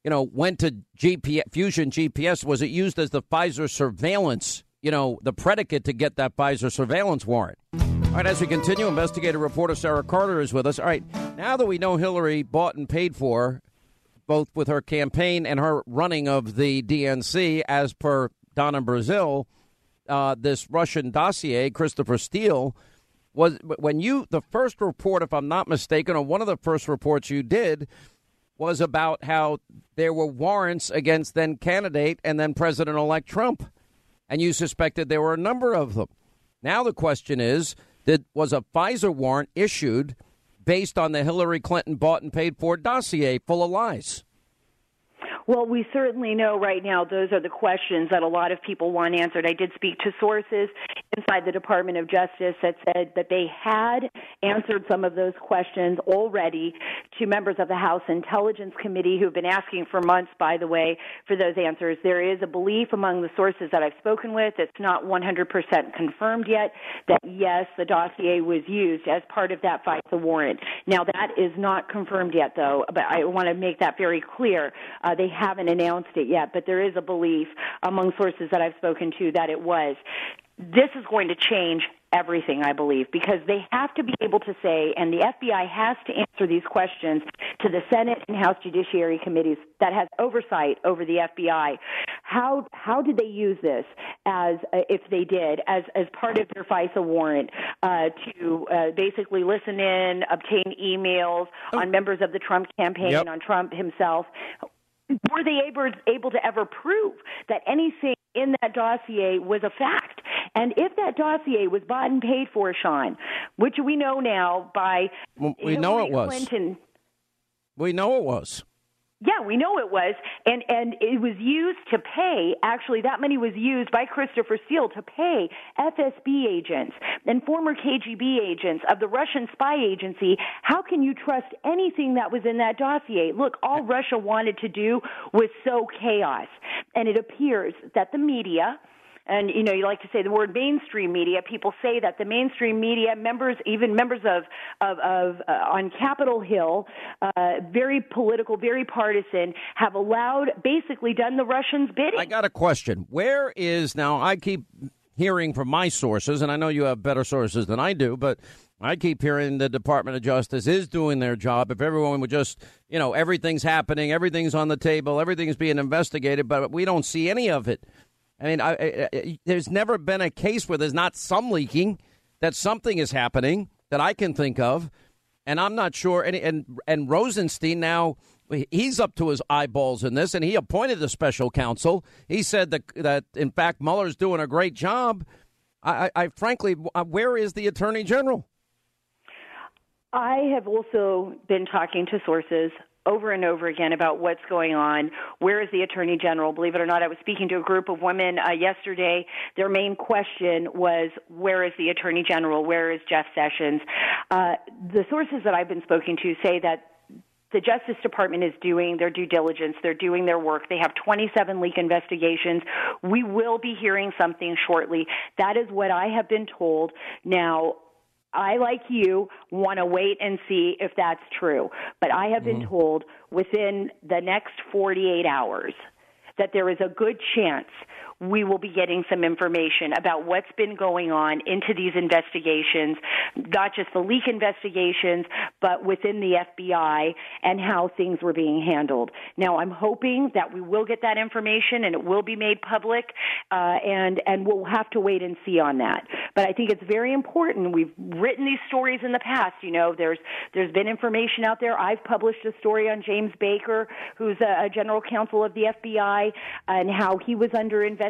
you know, went to GPS, Fusion GPS. Was it used as the FISA surveillance, you know, the predicate to get that FISA surveillance warrant? All right, as we continue, investigative reporter Sarah Carter is with us. All right, now that we know Hillary bought and paid for, both with her campaign and her running of the DNC, as per Donna Brazile, uh, this Russian dossier, Christopher Steele, was when you, the first report, if I'm not mistaken, or one of the first reports you did, was about how there were warrants against then candidate and then President elect Trump. And you suspected there were a number of them. Now the question is did, was a FISA warrant issued based on the Hillary Clinton bought and paid for dossier full of lies? Well, we certainly know right now those are the questions that a lot of people want answered. I did speak to sources inside the Department of Justice that said that they had answered some of those questions already to members of the House Intelligence Committee who have been asking for months, by the way, for those answers. There is a belief among the sources that I've spoken with, it's not 100% confirmed yet, that yes, the dossier was used as part of that FISA warrant. Now, that is not confirmed yet, though, but I want to make that very clear. Uh, they haven't announced it yet, but there is a belief among sources that I've spoken to that it was. This is going to change everything, I believe, because they have to be able to say, and the FBI has to answer these questions to the Senate and House Judiciary Committees that has oversight over the FBI. How how did they use this as uh, if they did as as part of their FISA warrant uh, to uh, basically listen in, obtain emails oh. on members of the Trump campaign, yep. on Trump himself? Were they able, able to ever prove that anything in that dossier was a fact? And if that dossier was bought and paid for, Sean, which we know now by well, we Hillary know it was. Clinton. We know it was. Yeah, we know it was, and and it was used to pay. Actually, that money was used by Christopher Steele to pay FSB agents and former KGB agents of the Russian spy agency. How can you trust anything that was in that dossier? Look, all Russia wanted to do was sow chaos, and it appears that the media and you know you like to say the word mainstream media people say that the mainstream media members even members of of, of uh, on capitol hill uh, very political very partisan have allowed basically done the russians bidding I got a question. Where is now? I keep hearing from my sources, and I know you have better sources than I do, but I keep hearing the Department of Justice is doing their job. If everyone would just, you know, everything's happening, everything's on the table, everything's being investigated, but we don't see any of it. I mean, I, I, I, there's never been a case where there's not some leaking, that something is happening that I can think of, and I'm not sure. And and, and Rosenstein now he's up to his eyeballs in this, and he appointed the special counsel. He said that that in fact Mueller's doing a great job. I, I, frankly, uh, where is the attorney general? I have also been talking to sources over and over again about what's going on. Where is the attorney general? Believe it or not, I was speaking to a group of women uh, yesterday. Their main question was, "Where is the attorney general? Where is Jeff Sessions?" Uh, the sources that I've been spoken to say that the Justice Department is doing their due diligence. They're doing their work. They have 27 leak investigations. We will be hearing something shortly. That is what I have been told. Now, I, like you, want to wait and see if that's true. But I have been mm-hmm. told within the next 48 hours that there is a good chance we will be getting some information about what's been going on into these investigations, not just the leak investigations, but within the FBI and how things were being handled. Now, I'm hoping that we will get that information and it will be made public, uh, and and we'll have to wait and see on that. But I think it's very important. We've written these stories in the past. You know, there's there's been information out there. I've published a story on James Baker, who's a, a general counsel of the FBI, and how he was under investigation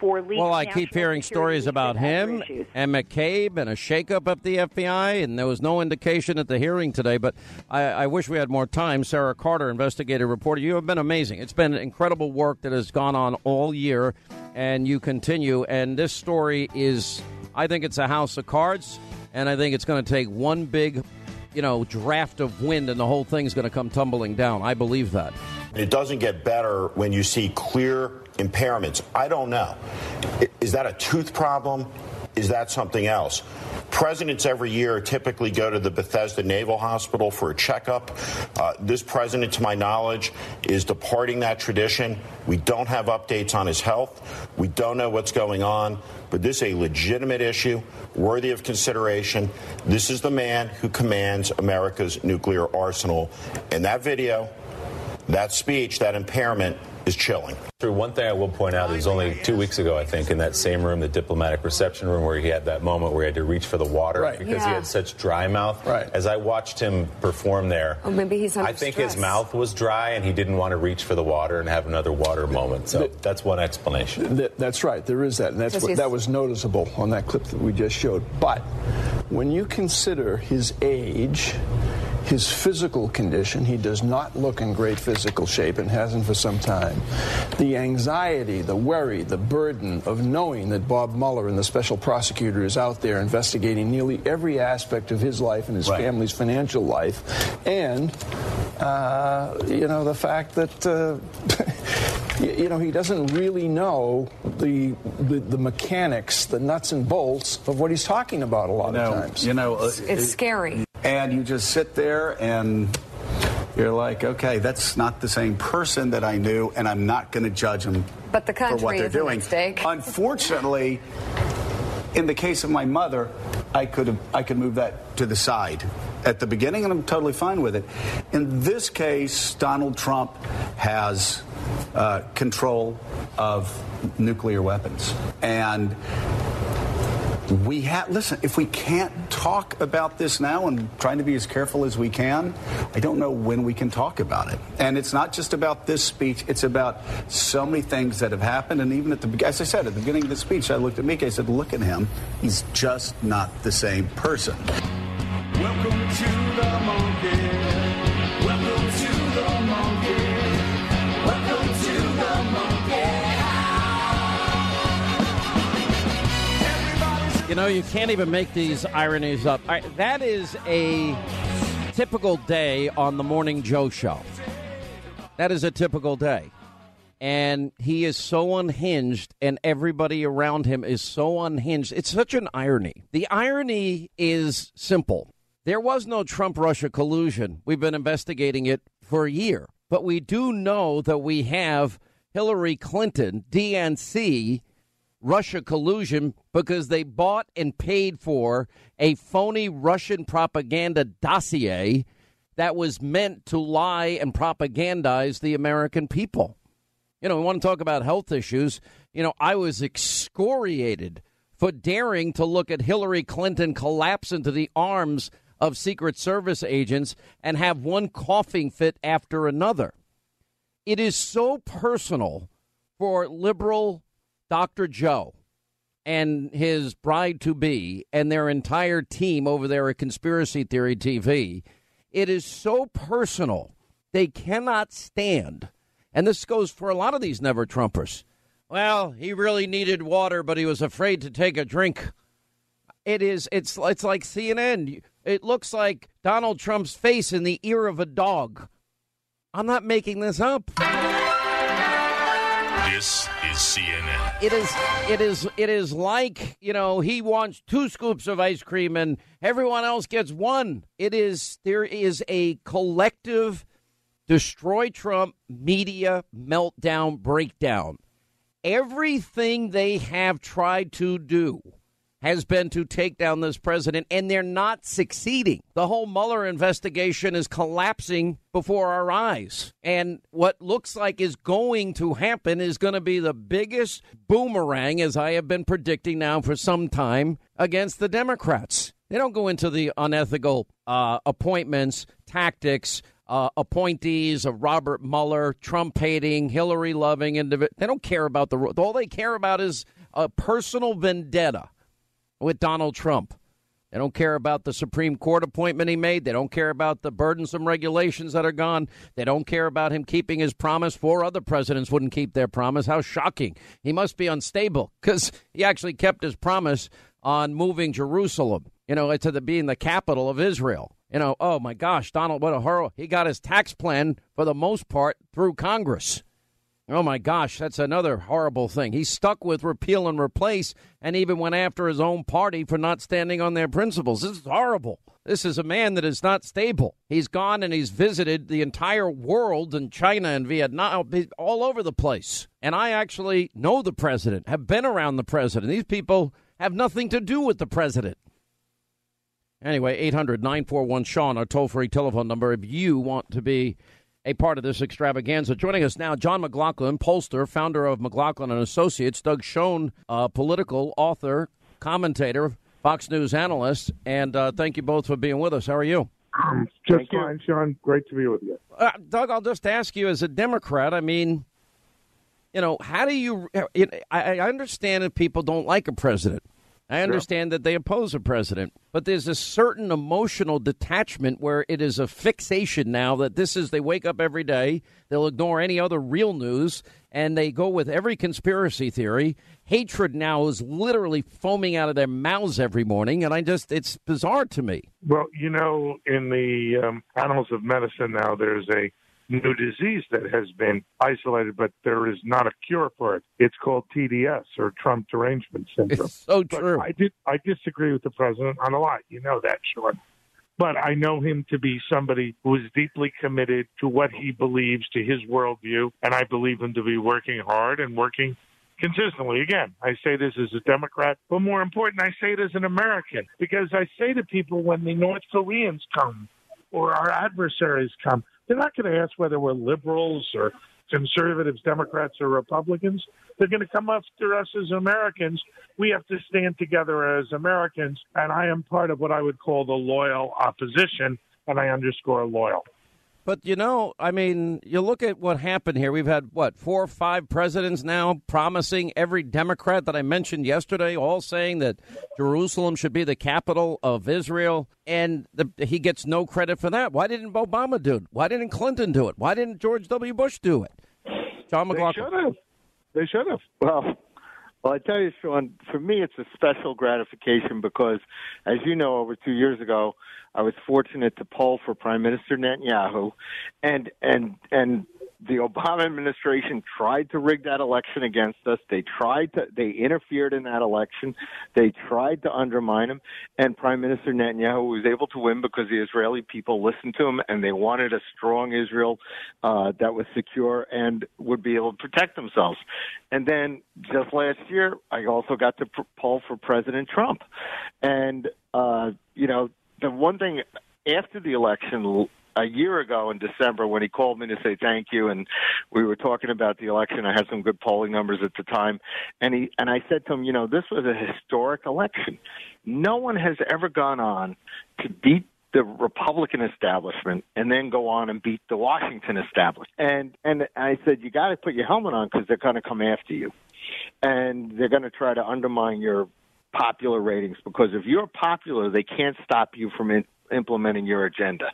for leaks. Well, I keep hearing stories about him and McCabe and a shakeup at the FBI, and there was no indication at the hearing today. But I, I wish we had more time. Sarah Carter, investigative reporter, you have been amazing. It's been incredible work that has gone on all year, and you continue. And this story is, I think it's a house of cards, and I think it's going to take one big, you know, draft of wind, and the whole thing's going to come tumbling down. I believe that. It doesn't get better when you see clear impairments. I don't know. Is that a tooth problem? Is that something else? Presidents every year typically go to the Bethesda Naval Hospital for a checkup. Uh, this president, to my knowledge, is departing that tradition. We don't have updates on his health. We don't know what's going on. But this is a legitimate issue, worthy of consideration. This is the man who commands America's nuclear arsenal. And that video, that speech, that impairment is chilling. True. One thing I will point out is only two weeks ago, I think, in that same room, the diplomatic reception room, where he had that moment where he had to reach for the water Right. because he had such dry mouth. Right. As I watched him perform there, Oh, maybe he's under I think his mouth was dry and he didn't want to reach for the water and have another water moment. So that's one explanation. Th- That's right. There is that. And that's what, that was noticeable on that clip that we just showed. But when you consider his age, his physical condition, he does not look in great physical shape and hasn't for some time. The anxiety, the worry, the burden of knowing that Bob Mueller and the special prosecutor is out there investigating nearly every aspect of his life and his family's financial life, and uh, you know the fact that. Uh, you know, he doesn't really know the, the the mechanics, the nuts and bolts of what he's talking about a lot of times. You know, uh, It's scary. And you just sit there and you're like, okay, that's not the same person that I knew, and I'm not going to judge them But the country for what they're doing. Unfortunately, in the case of my mother, I could have I could move that to the side at the beginning, and I'm totally fine with it. In this case, Donald Trump has uh, control of nuclear weapons, and we have listen if we can't talk about this now and trying to be as careful as we can i don't know when we can talk about it and it's not just about this speech it's about so many things that have happened and even at the as i said at the beginning of the speech i looked at Mika. i said look at him he's just not the same person Welcome to the monkey. Welcome You know, you can't even make these ironies up. That is a typical day on the Morning Joe show. That is a typical day. and he is so unhinged, and everybody around him is so unhinged. It's such an irony. The irony is simple. There was no Trump Russia collusion. We've been investigating it for a year. But we do know that we have Hillary Clinton, DNC, Russia collusion because they bought and paid for a phony Russian propaganda dossier that was meant to lie and propagandize the American people. You know, we want to talk about health issues. You know, I was excoriated for daring to look at Hillary Clinton collapse into the arms of Secret Service agents and have one coughing fit after another. It is so personal for liberal Dr. Joe and his bride to be and their entire team over there at Conspiracy Theory TV. It is so personal. They cannot stand. And this goes for a lot of these never Trumpers. Well, he really needed water, but he was afraid to take a drink. It is it's it's like CNN. It looks like Donald Trump's face in the ear of a dog. I'm not making this up. This is CNN. It is it is it is like, you know, he wants two scoops of ice cream and everyone else gets one. It is there is a collective destroy Trump media meltdown breakdown. Everything they have tried to do has been to take down this president, and they're not succeeding. The whole Mueller investigation is collapsing before our eyes. And what looks like is going to happen is going to be the biggest boomerang, as I have been predicting now for some time, against the Democrats. They don't go into the unethical uh, appointments, tactics, uh, appointees of Robert Mueller, Trump hating, Hillary loving individual. They don't care about the. All they care about is a personal vendetta with Donald Trump. They don't care about the Supreme Court appointment he made. They don't care about the burdensome regulations that are gone. They don't care about him keeping his promise. Four other presidents wouldn't keep their promise. How shocking. He must be unstable because he actually kept his promise on moving Jerusalem, you know, to the, being the capital of Israel. You know, oh my gosh, Donald, what a horror. He got his tax plan for the most part through Congress. Oh my gosh, that's another horrible thing. He stuck with repeal and replace and even went after his own party for not standing on their principles. This is horrible. This is a man that is not stable. He's gone and he's visited the entire world and China and Vietnam, all over the place. And I actually know the president, have been around the president. These people have nothing to do with the president. Anyway, 800 941 Sean, our toll free telephone number if you want to be a part of this extravaganza. Joining us now, John McLaughlin, pollster, founder of McLaughlin and Associates, Doug Schoen, uh, political author, commentator, Fox News analyst, and uh, thank you both for being with us. How are you? Um, just fine, Sean. Great to be with you. Uh, Doug, I'll just ask you as a Democrat, I mean, you know, how do you? I, I understand if people don't like a president. I understand that they oppose a president, but there's a certain emotional detachment where it is a fixation now that this is they wake up every day, they'll ignore any other real news, and they go with every conspiracy theory. Hatred now is literally foaming out of their mouths every morning, and I just, it's bizarre to me. Well, you know, in the um, annals of medicine now, there's a new disease that has been isolated, but there is not a cure for it. It's called TDS or Trump derangement syndrome. It's so true. But I did. I disagree with the president on a lot. You know that, Sean. But I know him to be somebody who is deeply committed to what he believes, to his worldview, and I believe him to be working hard and working consistently. Again, I say this as a Democrat, but more important, I say it as an American because I say to people when the North Koreans come or our adversaries come, they're not going to ask whether we're liberals or conservatives, Democrats, or Republicans. They're going to come after us as Americans. We have to stand together as Americans, and I am part of what I would call the loyal opposition, and I underscore loyal. But you know, I mean, you look at what happened here. We've had what four or five presidents now promising every Democrat that I mentioned yesterday, all saying that Jerusalem should be the capital of Israel, and the, he gets no credit for that. Why didn't Obama do it? Why didn't Clinton do it? Why didn't George W. Bush do it? John McLaughlin. They should have. They should have. Well, well, I tell you, Sean, for me, it's a special gratification because, as you know, over two years ago, I was fortunate to poll for Prime Minister Netanyahu, and and and the Obama administration tried to rig that election against us. They tried to, they interfered in that election. They tried to undermine him. And Prime Minister Netanyahu was able to win because the Israeli people listened to him and they wanted a strong Israel uh, that was secure and would be able to protect themselves. And then just last year, I also got to poll for President Trump. And, uh, you know, the one thing after the election a year ago in December when he called me to say thank you and we were talking about the election. I had some good polling numbers at the time and he and I said to him, you know, this was a historic election. No one has ever gone on to beat the Republican establishment and then go on and beat the Washington establishment. And and I said you got to put your helmet on because they're going to come after you, and they're going to try to undermine your popular ratings because if you're popular, they can't stop you from in, implementing your agenda.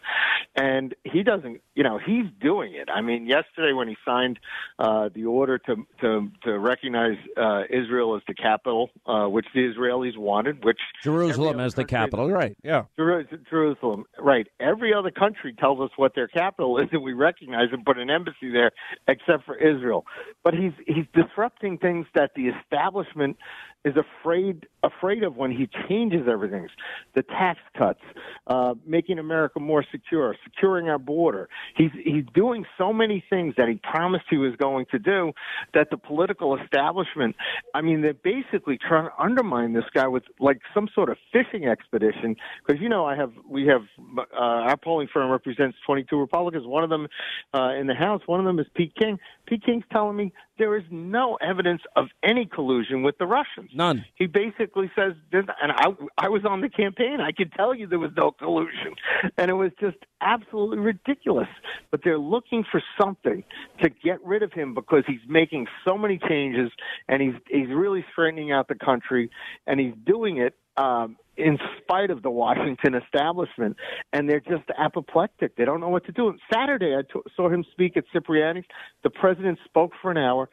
And he doesn't, you know, he's doing it. I mean, yesterday when he signed uh, the order to to to recognize uh, Israel as the capital, uh, which the Israelis wanted, which Jerusalem as the capital, right? Yeah. Jeru- Jerusalem, right. Every other country tells us what their capital is, and we recognize and put an embassy there, except for Israel. But he's he's disrupting things that the establishment is afraid afraid of when he changes everything. The tax cuts, uh, making America more secure, securing our border. He's he's doing so many things that he promised he was going to do that the political establishment. I mean, they're basically trying to undermine this guy with like some sort of fishing expedition. Because you know, I have we have uh, our polling firm represents 22 Republicans. One of them uh, in the House. One of them is Pete King. Pete King's telling me there is no evidence of any collusion with the Russians. None. He basically says, and I, I was on the campaign. I could tell you there was no collusion, and it was just absolutely ridiculous. But they're looking for something to get rid of him because he's making so many changes, and he's he's really straightening out the country, and he's doing it. Um, in spite of the Washington establishment, and they're just apoplectic. They don't know what to do. Saturday, I t- saw him speak at Cipriani's. The president spoke for an hour,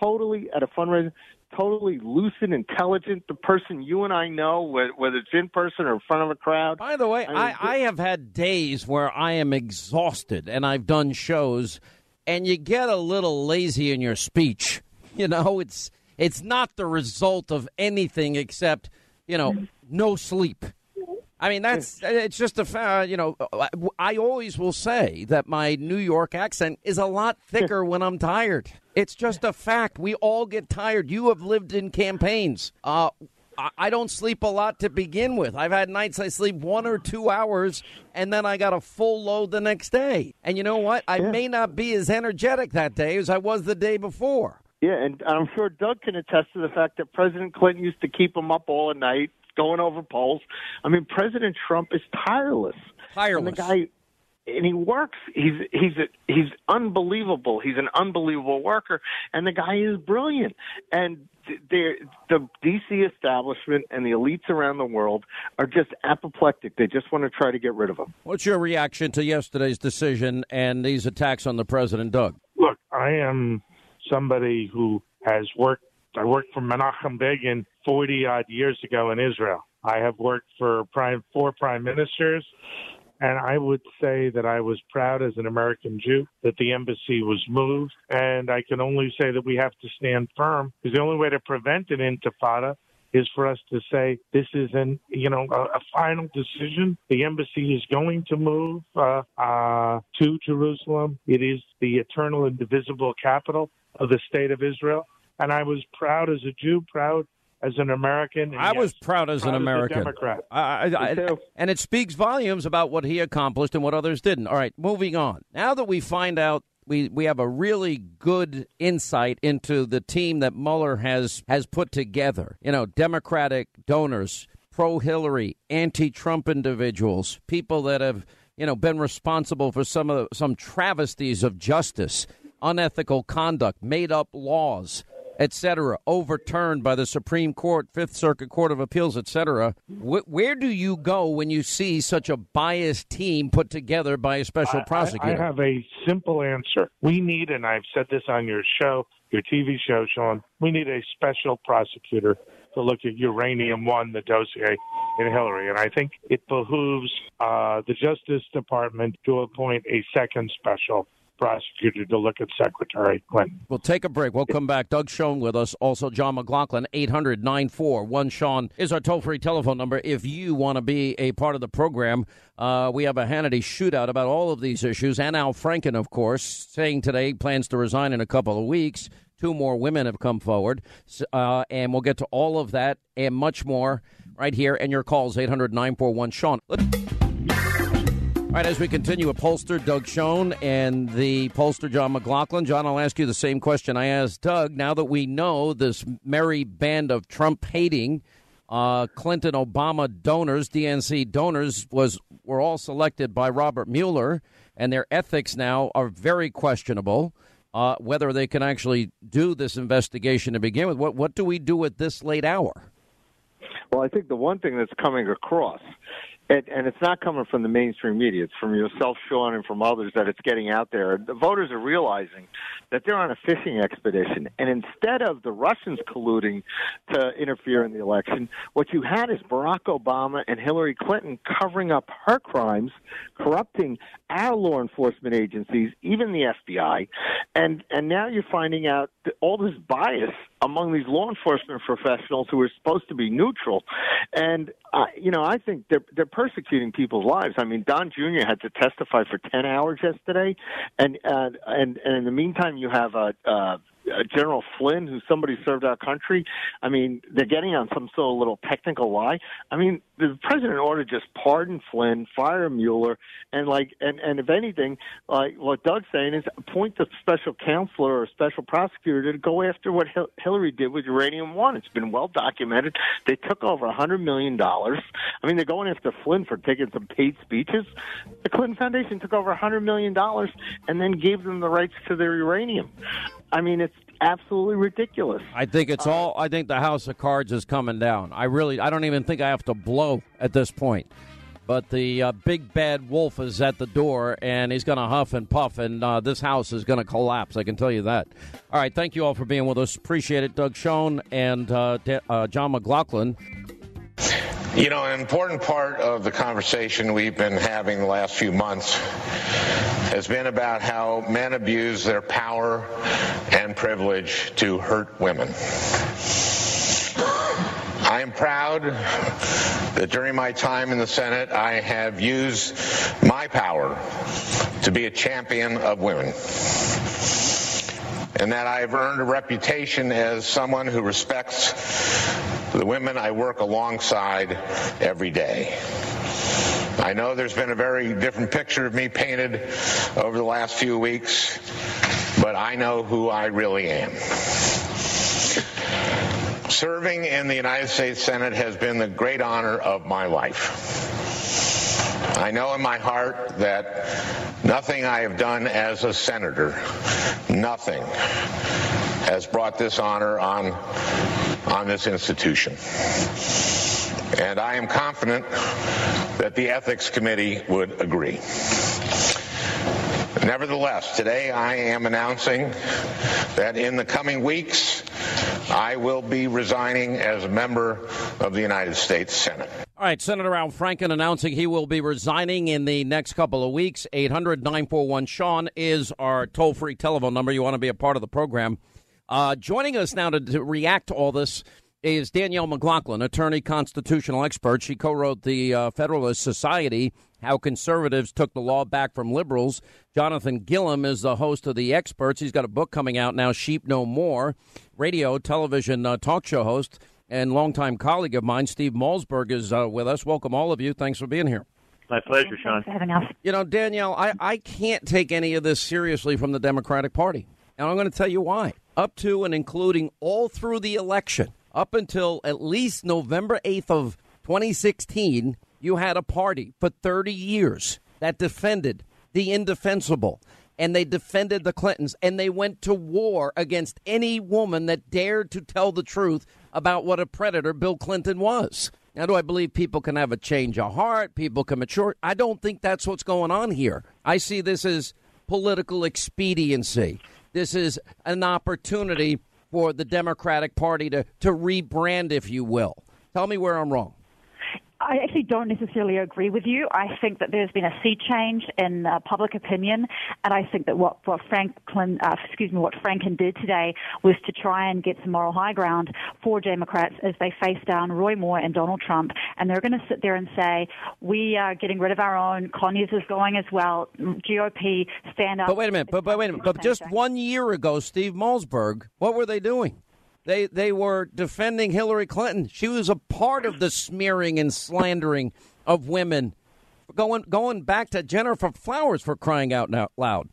totally at a fundraiser, totally lucid, intelligent. The person you and I know, whether it's in person or in front of a crowd. By the way, I mean, I, I have had days where I am exhausted, and I've done shows, and you get a little lazy in your speech. You know, it's it's not the result of anything except you know no sleep. I mean, that's it's just a fa- you know. I always will say that my New York accent is a lot thicker when I'm tired. It's just a fact. We all get tired. You have lived in campaigns. Uh, I- I don't sleep a lot to begin with. I've had nights I sleep one or two hours, and then I got a full load the next day. And you know what? I may not be as energetic that day as I was the day before. Yeah, and I'm sure Doug can attest to the fact that President Clinton used to keep him up all night going over polls. I mean, President Trump is tireless. Tireless. And the guy and he works. He's he's a, he's unbelievable. He's an unbelievable worker, and the guy is brilliant. And they're, the DC establishment and the elites around the world are just apoplectic. They just want to try to get rid of him. What's your reaction to yesterday's decision and these attacks on the president, Doug? Look, I am somebody who has worked. I worked for Menachem Begin 40 odd years ago in Israel. I have worked for prime four prime ministers, and I would say that I was proud as an American Jew that the embassy was moved. And I can only say that we have to stand firm because the only way to prevent an intifada is for us to say this is an you know a, a final decision. The embassy is going to move uh, uh, to Jerusalem. It is the eternal, and indivisible capital of the state of Israel. And I was proud as a Jew, proud as an American. I was proud as an proud a American. Democrat. I, I, I, and it speaks volumes about what he accomplished and what others didn't. All right, moving on. Now that we find out, we, we have a really good insight into the team that Mueller has has put together. You know, Democratic donors, pro Hillary, anti Trump individuals, people that have you know been responsible for some of the, some travesties of justice, unethical conduct, made up laws etc., overturned by the Supreme Court, Fifth Circuit Court of Appeals, etc. Wh- where do you go when you see such a biased team put together by a special I- prosecutor? I, have a simple answer. We need, and I've said this on your show, your TV show, Sean, we need a special prosecutor to look at Uranium One, the dossier in Hillary. And I think it behooves uh, the Justice Department to appoint a second special prosecutor to look at Secretary Clinton. We'll take a break. We'll come back. Doug Schoen with us. Also, John McLaughlin, 800 941 Sean is our toll free telephone number. If you want to be a part of the program, uh, we have a Hannity shootout about all of these issues. And Al Franken, of course, saying today plans to resign in a couple of weeks. Two more women have come forward. Uh, and we'll get to all of that and much more right here. And your calls, 800 941 Sean. Right, as we continue, a pollster, Doug Schoen, and the pollster, John McLaughlin. John, I'll ask you the same question I asked Doug. Now that we know this merry band of Trump hating, uh, Clinton Obama donors, DNC donors, was were all selected by Robert Mueller, and their ethics now are very questionable. Uh, whether they can actually do this investigation to begin with, what what do we do at this late hour? Well, I think the one thing that's coming across, and, and it's not coming from the mainstream media, it's from yourself, Sean, and from others that it's getting out there. The voters are realizing that they're on a fishing expedition. And instead of the Russians colluding to interfere in the election, what you had is Barack Obama and Hillary Clinton covering up her crimes, corrupting our law enforcement agencies, even the FBI. And, and now you're finding out all this bias among these law enforcement professionals who are supposed to be neutral. And, uh, you know, I think they're, they're persecuting people's lives. I mean, Don Jr. had to testify for 10 hours yesterday. And, uh, and, and in the meantime, you have a, uh, uh, General Flynn, who somebody served our country. I mean, they're getting on some sort of little technical lie. I mean, the president ought to just pardon Flynn, fire Mueller, and like, and and if anything, like what Doug's saying is appoint the special counselor or special prosecutor to go after what Hil- Hillary did with uranium one. It's been well documented. They took over a hundred million dollars. I mean, they're going after Flynn for taking some paid speeches. The Clinton Foundation took over a hundred million dollars and then gave them the rights to their uranium. I mean, it's absolutely ridiculous. I think it's all. I think the house of cards is coming down. I really. I don't even think I have to blow at this point. But the uh, big bad wolf is at the door, and he's going to huff and puff, and uh, this house is going to collapse. I can tell you that. All right, thank you all for being with us. Appreciate it, Doug Schoen and uh, De- uh, John McLaughlin. You know, an important part of the conversation we've been having the last few months has been about how men abuse their power and privilege to hurt women. I am proud that during my time in the Senate, I have used my power to be a champion of women. And that I have earned a reputation as someone who respects the women I work alongside every day. I know there's been a very different picture of me painted over the last few weeks, but I know who I really am. Serving in the United States Senate has been the great honor of my life. I know in my heart that nothing I have done as a senator, nothing, has brought this honor on, on this institution. And I am confident that the Ethics Committee would agree. Nevertheless, today I am announcing that in the coming weeks, I will be resigning as a member of the United States Senate. All right, Senator Al Franken announcing he will be resigning in the next couple of weeks. 800 941 Sean is our toll free telephone number. You want to be a part of the program. Uh, joining us now to, to react to all this is Danielle McLaughlin, attorney, constitutional expert. She co wrote the uh, Federalist Society How Conservatives Took the Law Back from Liberals. Jonathan Gilliam is the host of The Experts. He's got a book coming out now, Sheep No More, radio, television uh, talk show host, and longtime colleague of mine, Steve Malzberg, is uh, with us. Welcome, all of you. Thanks for being here. My pleasure, Sean. You know, Danielle, I, I can't take any of this seriously from the Democratic Party. And I'm going to tell you why. Up to and including all through the election, up until at least November 8th of 2016, you had a party for 30 years that defended the indefensible. And they defended the Clintons. And they went to war against any woman that dared to tell the truth about what a predator Bill Clinton was. Now, do I believe people can have a change of heart? People can mature? I don't think that's what's going on here. I see this as political expediency. This is an opportunity for the Democratic Party to, to rebrand, if you will. Tell me where I'm wrong. I actually don't necessarily agree with you. I think that there's been a sea change in uh, public opinion, and I think that what, what Franklin, uh, excuse me, what Franken did today was to try and get some moral high ground for Democrats as they face down Roy Moore and Donald Trump, and they're going to sit there and say, "We are getting rid of our own. Conyers is going as well. GOP stand up." But wait a minute. But, but wait a minute. But just one year ago, Steve Malzberg, what were they doing? They they were defending Hillary Clinton. She was a part of the smearing and slandering of women, going going back to Gennifer Flowers for crying out loud.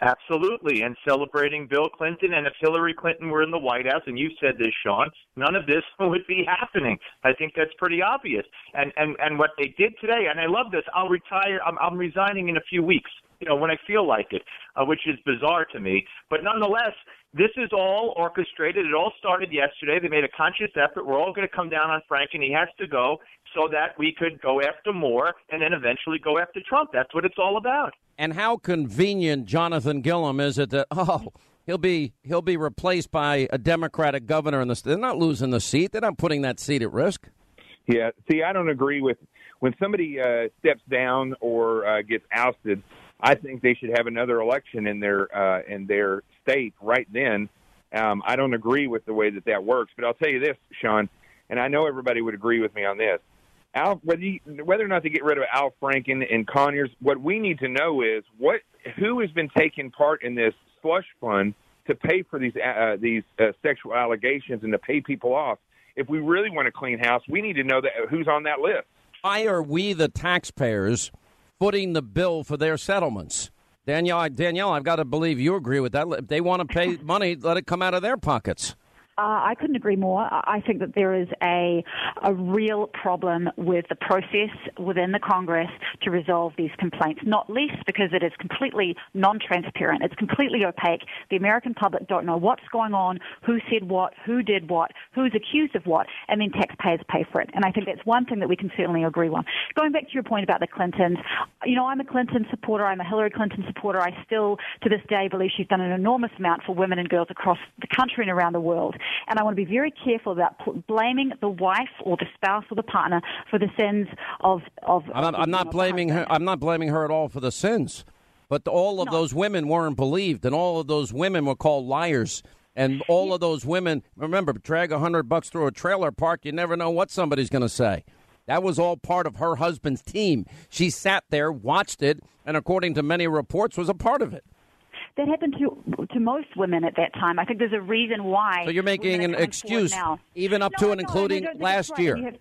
Absolutely, and celebrating Bill Clinton. And if Hillary Clinton were in the White House, and you said this, Sean, none of this would be happening. I think that's pretty obvious. And and and what they did today, and I love this. I'll retire. I'm, I'm resigning in a few weeks. You know, when I feel like it, uh, which is bizarre to me. But nonetheless, this is all orchestrated. It all started yesterday. They made a conscious effort. We're all going to come down on Frank, and he has to go so that we could go after Moore and then eventually go after Trump. That's what it's all about. And how convenient Jonathan Gilliam is it that oh he'll be he'll be replaced by a Democratic governor in the they're not losing the seat. They're not putting that seat at risk. Yeah, see, I don't agree with when somebody uh, steps down or uh, gets ousted. I think they should have another election in their uh, in their state right then. Um, I don't agree with the way that that works, but I'll tell you this, Sean, and I know everybody would agree with me on this. Al, whether you, whether or not to get rid of Al Franken and Conyers, what we need to know is what who has been taking part in this slush fund to pay for these uh, these uh, sexual allegations and to pay people off. If we really want a clean house, we need to know that who's on that list. Why are we the taxpayers footing the bill for their settlements? Danielle, Danielle, I've got to believe you agree with that. If they want to pay money, let it come out of their pockets. Uh, I couldn't agree more. I think that there is a a real problem with the process within the Congress to resolve these complaints. Not least because it is completely non-transparent. It's completely opaque. The American public don't know what's going on, who said what, who did what, who's accused of what, and then taxpayers pay for it. And I think that's one thing that we can certainly agree on. Going back to your point about the Clintons, you know, I'm a Clinton supporter. I'm a Hillary Clinton supporter. I still, to this day, believe she's done an enormous amount for women and girls across the country and around the world. And I want to be very careful about pl- blaming the wife or the spouse or the partner for the sins of of. I'm not, I'm not blaming her. I'm not blaming her at all for the sins, but all of No. those women weren't believed, and all of those women were called liars. And all of those women, remember, drag a hundred bucks through a trailer park. You never know what somebody's going to say. That was all part of her husband's team. She sat there, watched it, and according to many reports, was a part of it. That happened to to most women at that time. I think there's a reason why. So you're making an are coming forward excuse, now. even up No, to and no, including last right. year.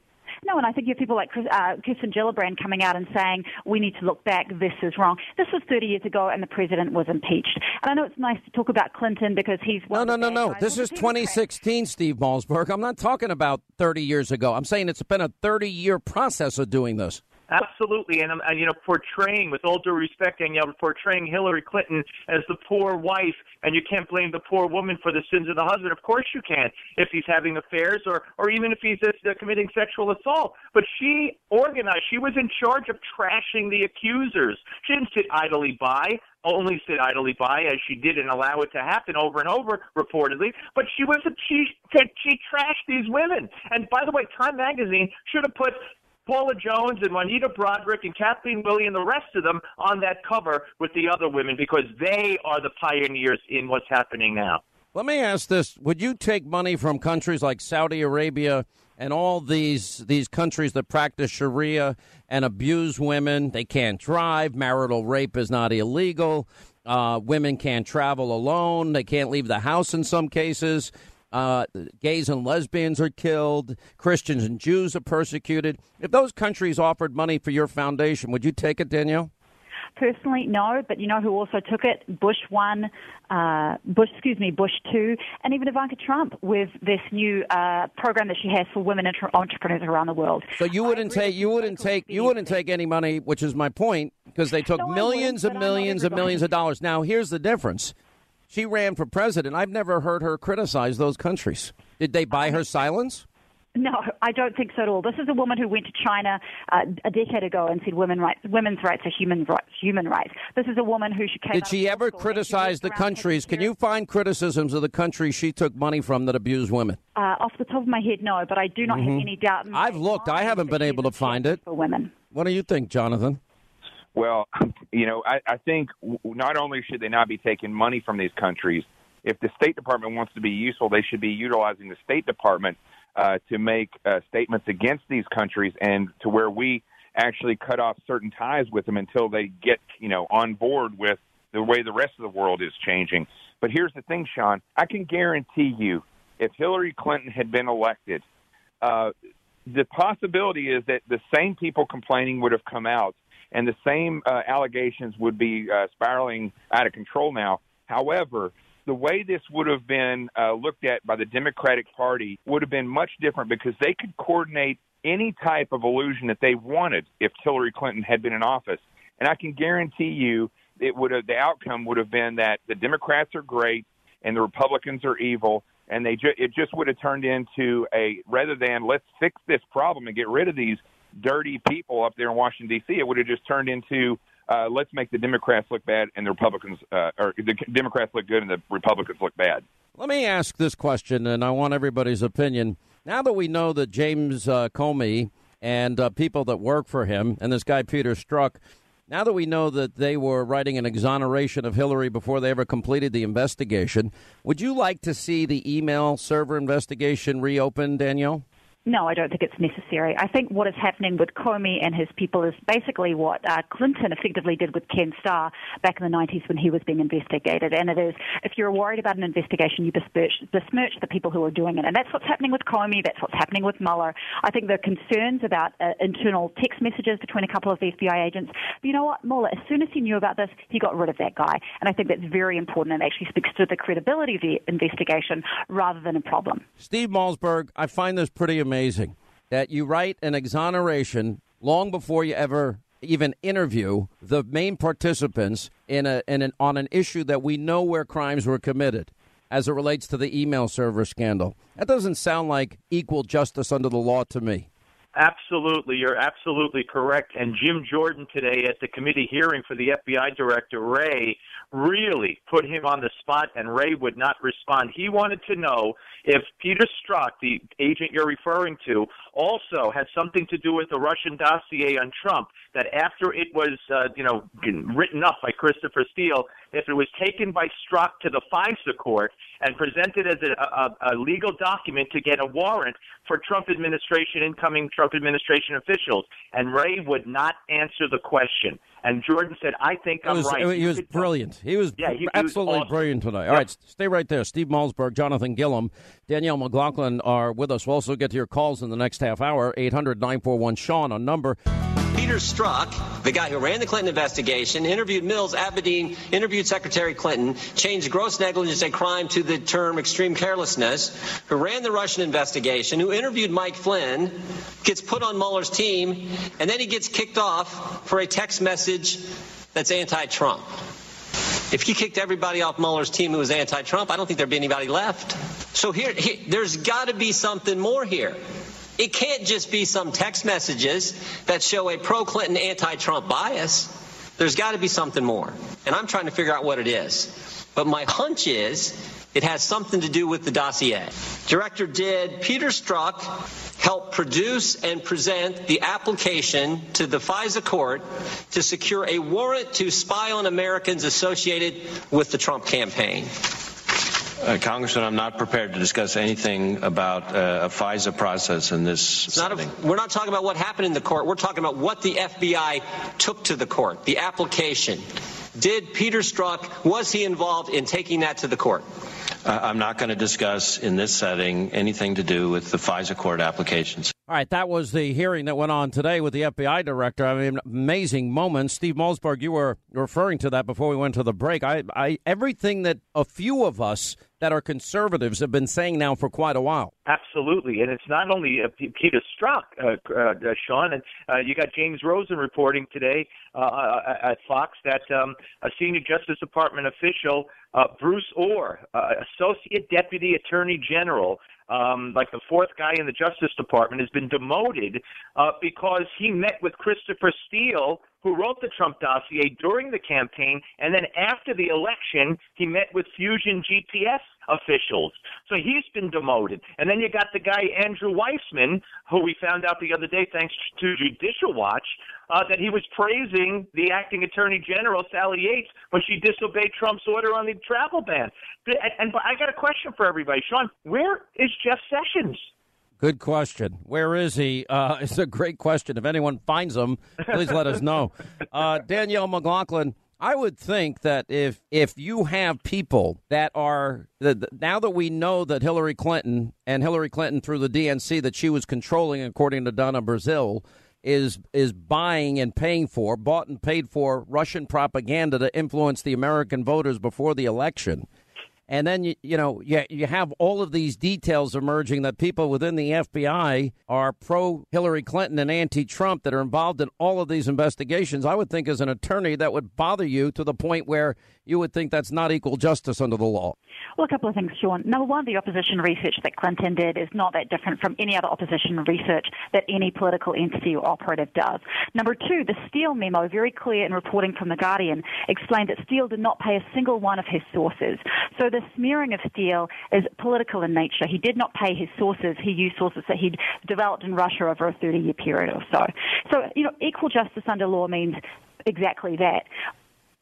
No, and I think you have people like Chris, uh, Kirsten Gillibrand coming out and saying we need to look back. This is wrong. This was 30 years ago, and the president was impeached. And I know it's nice to talk about Clinton because he's No, one no, of the no, no. guys. This is 2016, Steve Malzberg. I'm not talking about 30 years ago. I'm saying it's been a 30 year process of doing this. Absolutely, and, and you know, portraying, with all due respect, Danielle, portraying Hillary Clinton as the poor wife, and you can't blame the poor woman for the sins of the husband. Of course, you can, if he's having affairs, or or even if he's uh, committing sexual assault. But she organized; she was in charge of trashing the accusers. She didn't sit idly by, only sit idly by, as she did, and allow it to happen over and over, reportedly. But she was a, she she trashed these women. And by the way, Time Magazine should have put Paula Jones and Juanita Broaddrick and Kathleen Willey and the rest of them on that cover with the other women because they are the pioneers in what's happening now. Let me ask this: Would you take money from countries like Saudi Arabia and all these these countries that practice Sharia and abuse women? They can't drive. Marital rape is not illegal. Uh, women can't travel alone. They can't leave the house in some cases. Uh, gays and lesbians are killed. Christians and Jews are persecuted. If those countries offered money for your foundation, would you take it, Danielle? Personally, no, but you know who also took it? Bush one, uh, Bush, excuse me, Bush two, and even Ivanka Trump with this new uh, program that she has for women entre- entrepreneurs around the world. So you wouldn't take you wouldn't take you wouldn't take any money, which is my point, because they took No, millions and but I know millions and millions of dollars. Now here's the difference: she ran for president. I've never heard her criticize those countries. Did they buy her silence? No, I don't think so at all. This is a woman who went to China uh, a decade ago and said women rights, women's rights are human rights. Human rights. This is a woman who she came. Did she ever criticize the countries? Can you find criticisms of the countries she took money from that abuse women? Uh, off the top of my head, no, but I do not Mhm. have any doubt. In I've looked. I haven't been able to find it. For women. What do you think, Jonathan? Well, you know, I, I think not only should they not be taking money from these countries, if the State Department wants to be useful, they should be utilizing the State Department uh, to make uh, statements against these countries and to where we actually cut off certain ties with them until they get, you know, on board with the way the rest of the world is changing. But here's the thing, Sean. I can guarantee you, if Hillary Clinton had been elected, uh, the possibility is that the same people complaining would have come out and the same uh, allegations would be uh, spiraling out of control now. However, the way this would have been uh, looked at by the Democratic Party would have been much different because they could coordinate any type of illusion that they wanted if Hillary Clinton had been in office. And I can guarantee you it would have the outcome would have been that the Democrats are great and the Republicans are evil and they ju- it just would have turned into a rather than let's fix this problem and get rid of these dirty people up there in Washington D.C. It would have just turned into uh, let's make the Democrats look bad and the Republicans uh, or the Democrats look good and the Republicans look bad. Let me ask this question, and I want everybody's opinion. Now that we know that James uh, Comey and uh, people that work for him, and this guy Peter Strzok, now that we know that they were writing an exoneration of Hillary before they ever completed the investigation, would you like to see the email server investigation reopened, Danielle? No, I don't think it's necessary. I think what is happening with Comey and his people is basically what uh, Clinton effectively did with Ken Starr back in the 90s when he was being investigated. And it is, if you're worried about an investigation, you besmirch, besmirch the people who are doing it. And that's what's happening with Comey. That's what's happening with Mueller. I think the concerns about uh, internal text messages between a couple of FBI agents. But you know what? Mueller, as soon as he knew about this, he got rid of that guy. And I think that's very important and actually speaks to the credibility of the investigation rather than a problem. Steve Malzberg, I find this pretty amazing that you write an exoneration long before you ever even interview the main participants in a in an, on an issue that we know where crimes were committed as it relates to the email server scandal. That doesn't sound like equal justice under the law to me. Absolutely, you're absolutely correct. And Jim Jordan today at the committee hearing for the FBI director Wray really put him on the spot, and Wray would not respond. He wanted to know if Peter Strzok, the agent you're referring to, also had something to do with the Russian dossier on Trump. That after it was, uh, you know, written up by Christopher Steele, if it was taken by Strzok to the FISA court and presented as a, a, a legal document to get a warrant for Trump administration, incoming Trump administration officials, and Wray would not answer the question. And Jordan said, "I think I'm right." he was brilliant. He was Yeah, he- he was absolutely awesome. brilliant tonight. All Yep. right, s- stay right there. Steve Malzberg, Jonathan Gilliam, Danielle McLaughlin are with us. We'll also get to your calls in the next half hour. 800 941 Sean on number. Peter Strzok, the guy who ran the Clinton investigation, interviewed Mills, Abedin, interviewed Secretary Clinton, changed gross negligence a crime to the term extreme carelessness, who ran the Russian investigation, who interviewed Mike Flynn, gets put on Mueller's team, and then he gets kicked off for a text message that's anti-Trump. If you kicked everybody off Mueller's team who was anti-Trump, I don't think there'd be anybody left. So here, here there's got to be something more here. It can't just be some text messages that show a pro Clinton, anti Trump bias. There's got to be something more. And I'm trying to figure out what it is. But my hunch is it has something to do with the dossier. Director did Peter Strzok help produce and present the application to the FISA court to secure a warrant to spy on Americans associated with the Trump campaign. Uh, Congressman, I'm not prepared to discuss anything about uh, a FISA process in this not setting. a, we're not talking about what happened in the court. We're talking about what the FBI took to the court, the application. Did Peter Strzok, was he involved in taking that to the court? Uh, I'm not going to discuss in this setting anything to do with the FISA court applications. All right, that was the hearing that went on today with the FBI director. I mean, amazing moments. Steve Malzberg, you were referring to that before we went to the break. I, I, everything that a few of us that our conservatives have been saying now for quite a while. Absolutely, and it's not only uh, Peter Strzok, uh, uh, uh, Sean, and uh, you got James Rosen reporting today uh, at Fox that um, a senior Justice Department official, Bruce Ohr, Associate Deputy Attorney General, um, like the fourth guy in the Justice Department, has been demoted because he met with Christopher Steele, who wrote the Trump dossier during the campaign, and then after the election, he met with Fusion GPS officials. So he's been demoted. And then you got the guy Andrew Weissmann, who we found out the other day, thanks to Judicial Watch, uh, that he was praising the acting Attorney General Sally Yates when she disobeyed Trump's order on the travel ban. And, and I got a question for everybody, Sean. Where is Jeff Sessions? Good question. Where is he? Uh, it's a great question. If anyone finds him, please let us know. Uh, Danielle McLaughlin, I would think that if if you have people that are now that we know that Hillary Clinton and Hillary Clinton through the DNC that she was controlling, according to Donna Brazile, is is buying and paying for, bought and paid for Russian propaganda to influence the American voters before the election. And then you you know you you have all of these details emerging that people within the FBI are pro Hillary Clinton and anti Trump that are involved in all of these investigations. I would think as an attorney that would bother you to the point where you would think that's not equal justice under the law. Well, a couple of things, Sean. Number one, the opposition research that Clinton did is not that different from any other opposition research that any political entity or operative does. Number two, the Steele memo, very clear in reporting from The Guardian, explained that Steele did not pay a single one of his sources. So the smearing of Steele is political in nature. He did not pay his sources. He used sources that he'd developed in Russia over a 30 year period or so. So, you know, equal justice under law means exactly that.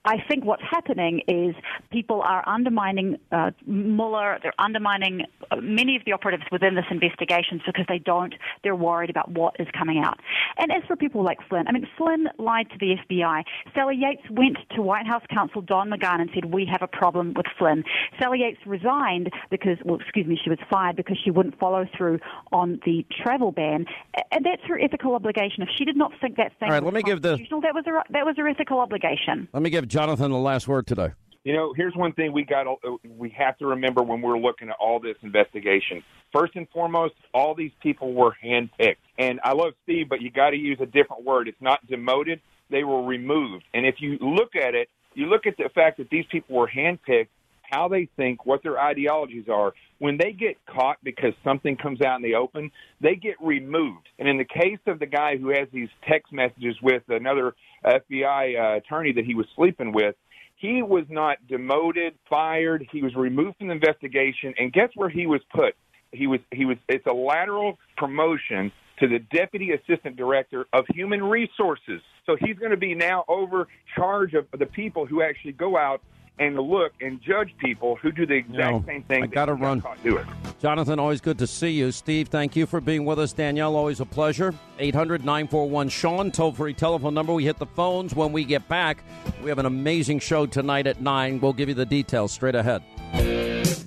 I think what's happening is people are undermining uh, Mueller. They're undermining uh, many of the operatives within this investigation because they don't. They're worried about what is coming out. And as for people like Flynn, I mean, Flynn lied to the FBI. Sally Yates went to White House counsel Don McGahn and said, "We have a problem with Flynn." Sally Yates resigned because, well, excuse me, she was fired because she wouldn't follow through on the travel ban, and that's her ethical obligation. If she did not think that thing All right, was let me give the- that was her that was her ethical obligation. Let me give Jonathan the last word today. You know, here's one thing we got we have to remember when we're looking at all this investigation. First and foremost, all these people were handpicked. And I love Steve, but you got to use a different word. It's not demoted, they were removed. And if you look at it, you look at the fact that these people were handpicked, how they think, what their ideologies are. When they get caught because something comes out in the open, they get removed. And in the case of the guy who has these text messages with another FBI uh, attorney that he was sleeping with, he was not demoted, fired. He was removed from the investigation, and guess where he was put? He was he was. It's a lateral promotion to the deputy assistant director of human resources. So he's going to be now over charge of the people who actually go out and look and judge people who do the exact No, same thing. I that gotta run. caught doing. Jonathan, always good to see you. Steve, thank you for being with us. Danielle, always a pleasure. 800 941 Sean, toll free telephone number. We hit the phones when we get back. We have an amazing show tonight at 9. We'll give you the details straight ahead.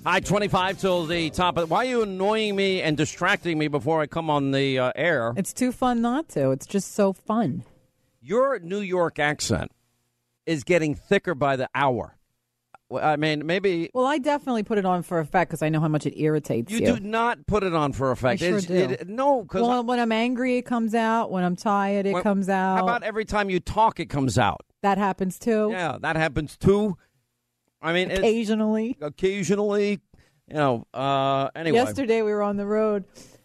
Hi, 25 till the top. Of, why are you annoying me and distracting me before I come on the uh, air? It's too fun not to. It's just so fun. Your New York accent is getting thicker by the hour. Well, I mean, maybe Well, I definitely put it on for effect because I know how much it irritates you. you do not put it on for effect. I sure It's- do. it- no, because well, when I'm angry, it comes out. When I'm tired, it When- comes out. How about every time you talk, it comes out? that happens too? Yeah, that happens too. I mean, Occasionally. occasionally, you know. Uh, anyway, Yesterday we were on the road,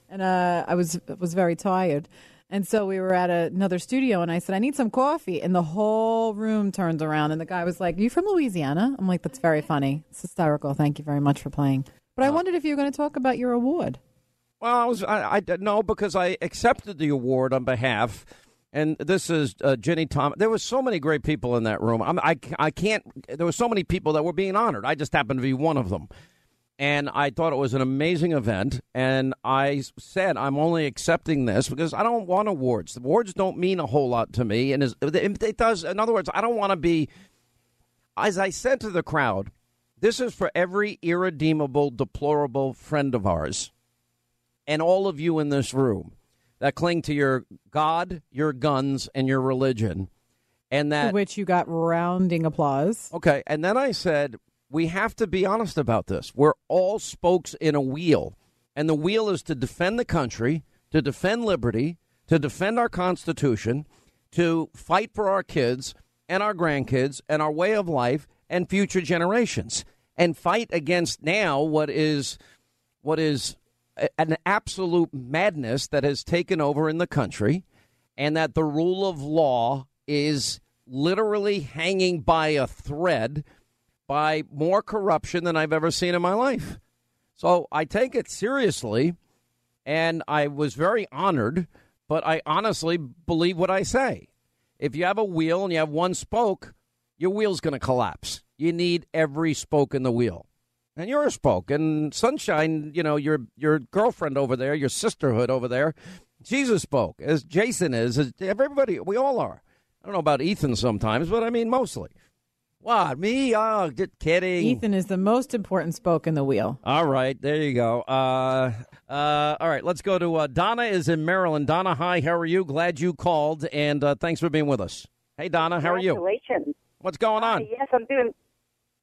and uh, I was was very tired, and so we were at another studio, and I said I need some coffee, and the whole room turned around, and the guy was like, "You from Louisiana?" I'm like, "That's very funny. It's hysterical. Thank you very much for playing." But I wondered if you were going to talk about your award. Well, I was I, I no because I accepted the award on behalf, and this is uh, Jenny Tom. There was so many great people in that room. I'm, I I can't. There were so many people that were being honored. I just happened to be one of them, and I thought it was an amazing event. And I said I'm only accepting this because I don't want awards. The Awards don't mean a whole lot to me, and it does. In other words, I don't want to be. As I said to the crowd, this is for every irredeemable, deplorable friend of ours and all of you in this room that cling to your God, your guns, and your religion. And To that, which you got rounding applause. okay. And then I said, we have to be honest about this. We're all spokes in a wheel. And the wheel is to defend the country, to defend liberty, to defend our Constitution, to fight for our kids and our grandkids and our way of life and future generations, and fight against now what is what is an absolute madness that has taken over in the country, and that the rule of law is literally hanging by a thread by more corruption than I've ever seen in my life. So I take it seriously, and I was very honored, but I honestly believe what I say. If you have a wheel and you have one spoke, your wheel's going to collapse. You need every spoke in the wheel. And you're a spoke. And Sunshine, you know, your your girlfriend over there, your sisterhood over there, Jesus spoke, as Jason is, as everybody, we all are. I don't know about Ethan sometimes, but I mean mostly. What, me? Oh, just kidding. Ethan is the most important spoke in the wheel. All right, there you go. Uh, uh, all right, let's go to uh, Donna. Is in Maryland. Donna, hi. How are you? Glad you called, and uh, thanks for being with us. Hey, Donna, how are you? Congratulations. What's going on? Hi, yes, I'm doing.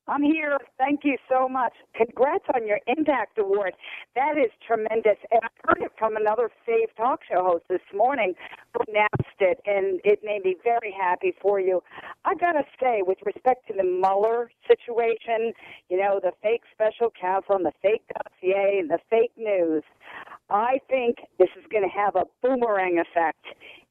I'm here. Thank you so much. Congrats on your Impact Award. That is tremendous. And I heard it from another Fave talk show host this morning who announced it, and it made me very happy for you. I got to say, with respect to the Mueller situation, you know, the fake special counsel and the fake dossier and the fake news, I think this is going to have a boomerang effect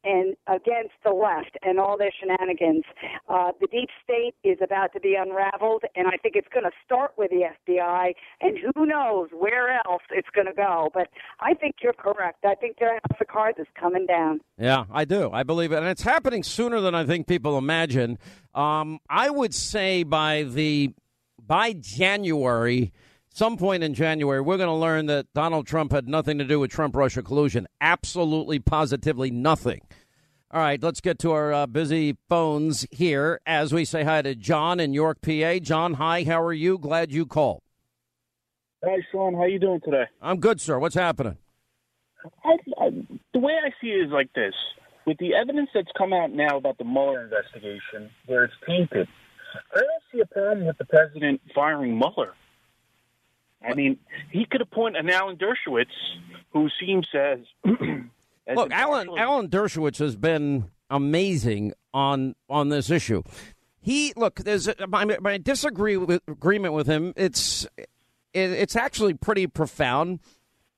and against the left and all their shenanigans. Uh, the deep state is about to be unraveled, and I think it's going to start with the FBI, and who knows where else it's going to go. But I think you're correct. I think their house of cards is coming down. Yeah, I do. I believe it. And it's happening sooner than I think people imagine. Um, I would say by the by January, some point in January, we're going to learn that Donald Trump had nothing to do with Trump Russia collusion. Absolutely, positively nothing. All right, let's get to our uh, busy phones here as we say hi to John in York, PA. John, hi. How are you? Glad you called. Hi, Sean. How you doing today? I'm good, sir. What's happening? I, I, the way I see it is like this: with the evidence that's come out now about the Mueller investigation, where it's tainted, I don't see a problem with the president firing Mueller. I mean, he could appoint an Alan Dershowitz, who seems as, as Look, Alan Alan Dershowitz has been amazing on on this issue. He look, there's a, my, my disagree with agreement with him. It's it, it's actually pretty profound.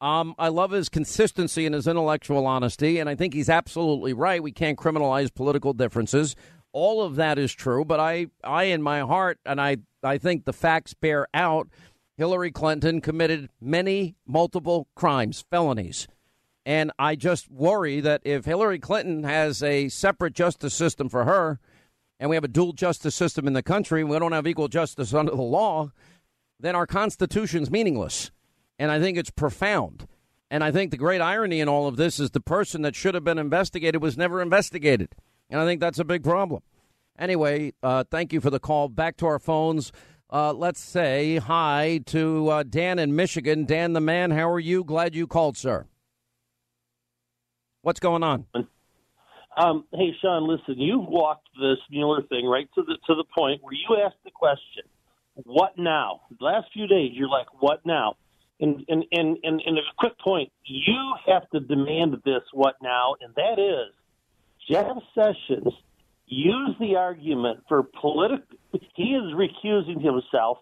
Um, I love his consistency and his intellectual honesty, and I think he's absolutely right. We can't criminalize political differences. All of that is true, but I, I in my heart, and I, I think the facts bear out. Hillary Clinton committed many multiple crimes, felonies. And I just worry that if Hillary Clinton has a separate justice system for her, and we have a dual justice system in the country, we don't have equal justice under the law, then our Constitution's meaningless. And I think it's profound. And I think the great irony in all of this is the person that should have been investigated was never investigated. And I think that's a big problem. Anyway, uh, thank you for the call. Back to our phones. Uh, let's say hi to uh, Dan in Michigan. Dan the man, how are you? Glad you called, sir. What's going on? Um, hey, Sean, listen, you've walked this Mueller thing right to the to the point where you asked the question, "What now?" The last few days, you're like, "What now?" And and and and, and a quick point, you have to demand this "What now?" and that is, Jeff Sessions used the argument for political. He is recusing himself,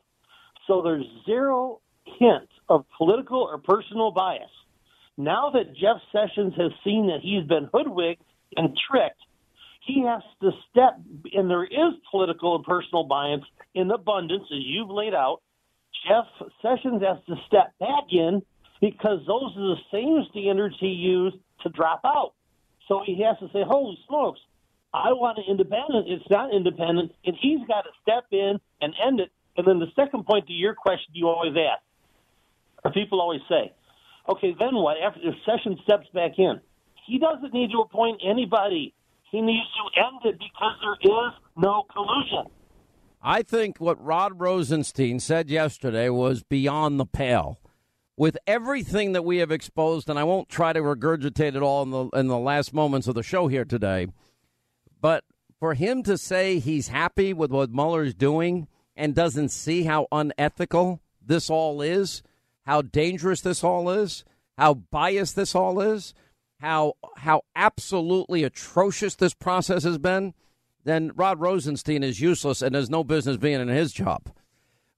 so there's zero hint of political or personal bias. Now that Jeff Sessions has seen that he's been hoodwinked and tricked, he has to step, and there is political and personal bias in abundance, as you've laid out. Jeff Sessions has to step back in because those are the same standards he used to drop out. So he has to say, holy smokes, I want an independent. It's not independent, and he's got to step in and end it. And then the second point to your question you always ask, or people always say, okay, then what? After if Sessions steps back in, he doesn't need to appoint anybody. He needs to end it because there is no collusion. I think what Rod Rosenstein said yesterday was beyond the pale. With everything that we have exposed, and I won't try to regurgitate it all in the in the last moments of the show here today, but for him to say he's happy with what Mueller's doing and doesn't see how unethical this all is, how dangerous this all is, how biased this all is, how how absolutely atrocious this process has been, then Rod Rosenstein is useless and has no business being in his job.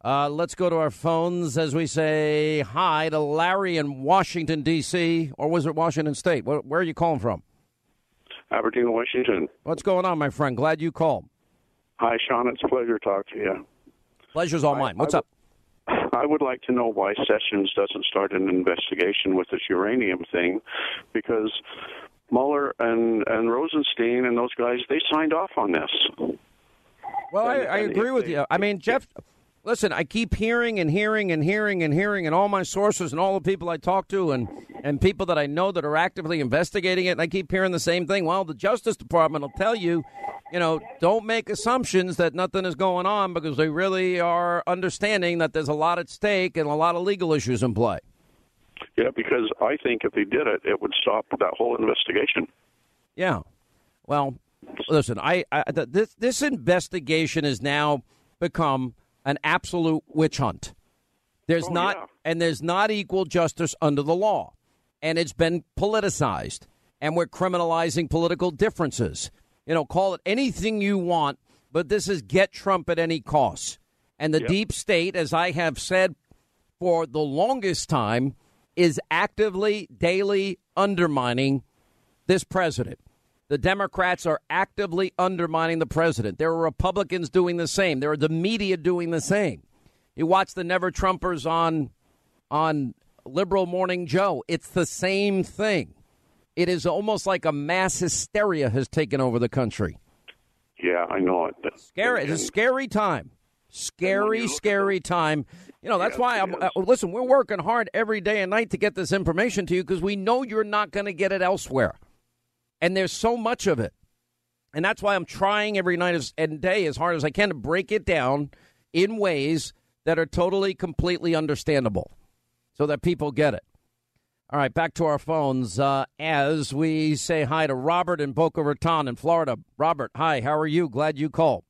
Uh, let's go to our phones as we say hi to Larry in Washington, D.C., or was it Washington State? Where, where are you calling from? Aberdeen, Washington. What's going on, my friend? Glad you called. Hi, Sean. It's a pleasure to talk to you. Pleasure's all mine. What's I up? I would like to know why Sessions doesn't start an investigation with this uranium thing, because Mueller and and Rosenstein and those guys they signed off on this. Well, I, And- I and agree with they- you. I mean, Jeff, listen, I keep hearing and hearing and hearing and hearing, and all my sources and all the people I talk to and, and people that I know that are actively investigating it, and I keep hearing the same thing. Well, the Justice Department will tell you, you know, don't make assumptions that nothing is going on because they really are understanding that there's a lot at stake and a lot of legal issues in play. Yeah, because I think if they did it, it would stop that whole investigation. Yeah. Well, listen, I, I this this investigation has now become an absolute witch hunt. There's Oh, not yeah. and there's not equal justice under the law. And it's been politicized and we're criminalizing political differences. You know, call it anything you want, but this is get Trump at any cost. And the Yep. deep state, as I have said for the longest time, is actively, daily undermining this president. The Democrats are actively undermining the president. There are Republicans doing the same. There are the media doing the same. You watch the Never Trumpers on on Liberal Morning Joe. It's the same thing. It is almost like a mass hysteria has taken over the country. Yeah, I know it. Scary. It's a scary time. Scary, scary time. You know, that's why I'm. Uh, listen, we're working hard every day and night to get this information to you because we know you're not going to get it elsewhere. And there's so much of it. And that's why I'm trying every night as- and day as hard as I can to break it down in ways that are totally, completely understandable so that people get it. All right, back to our phones uh, as we say hi to Robert in Boca Raton in Florida. Robert, hi, how are you? Glad you called.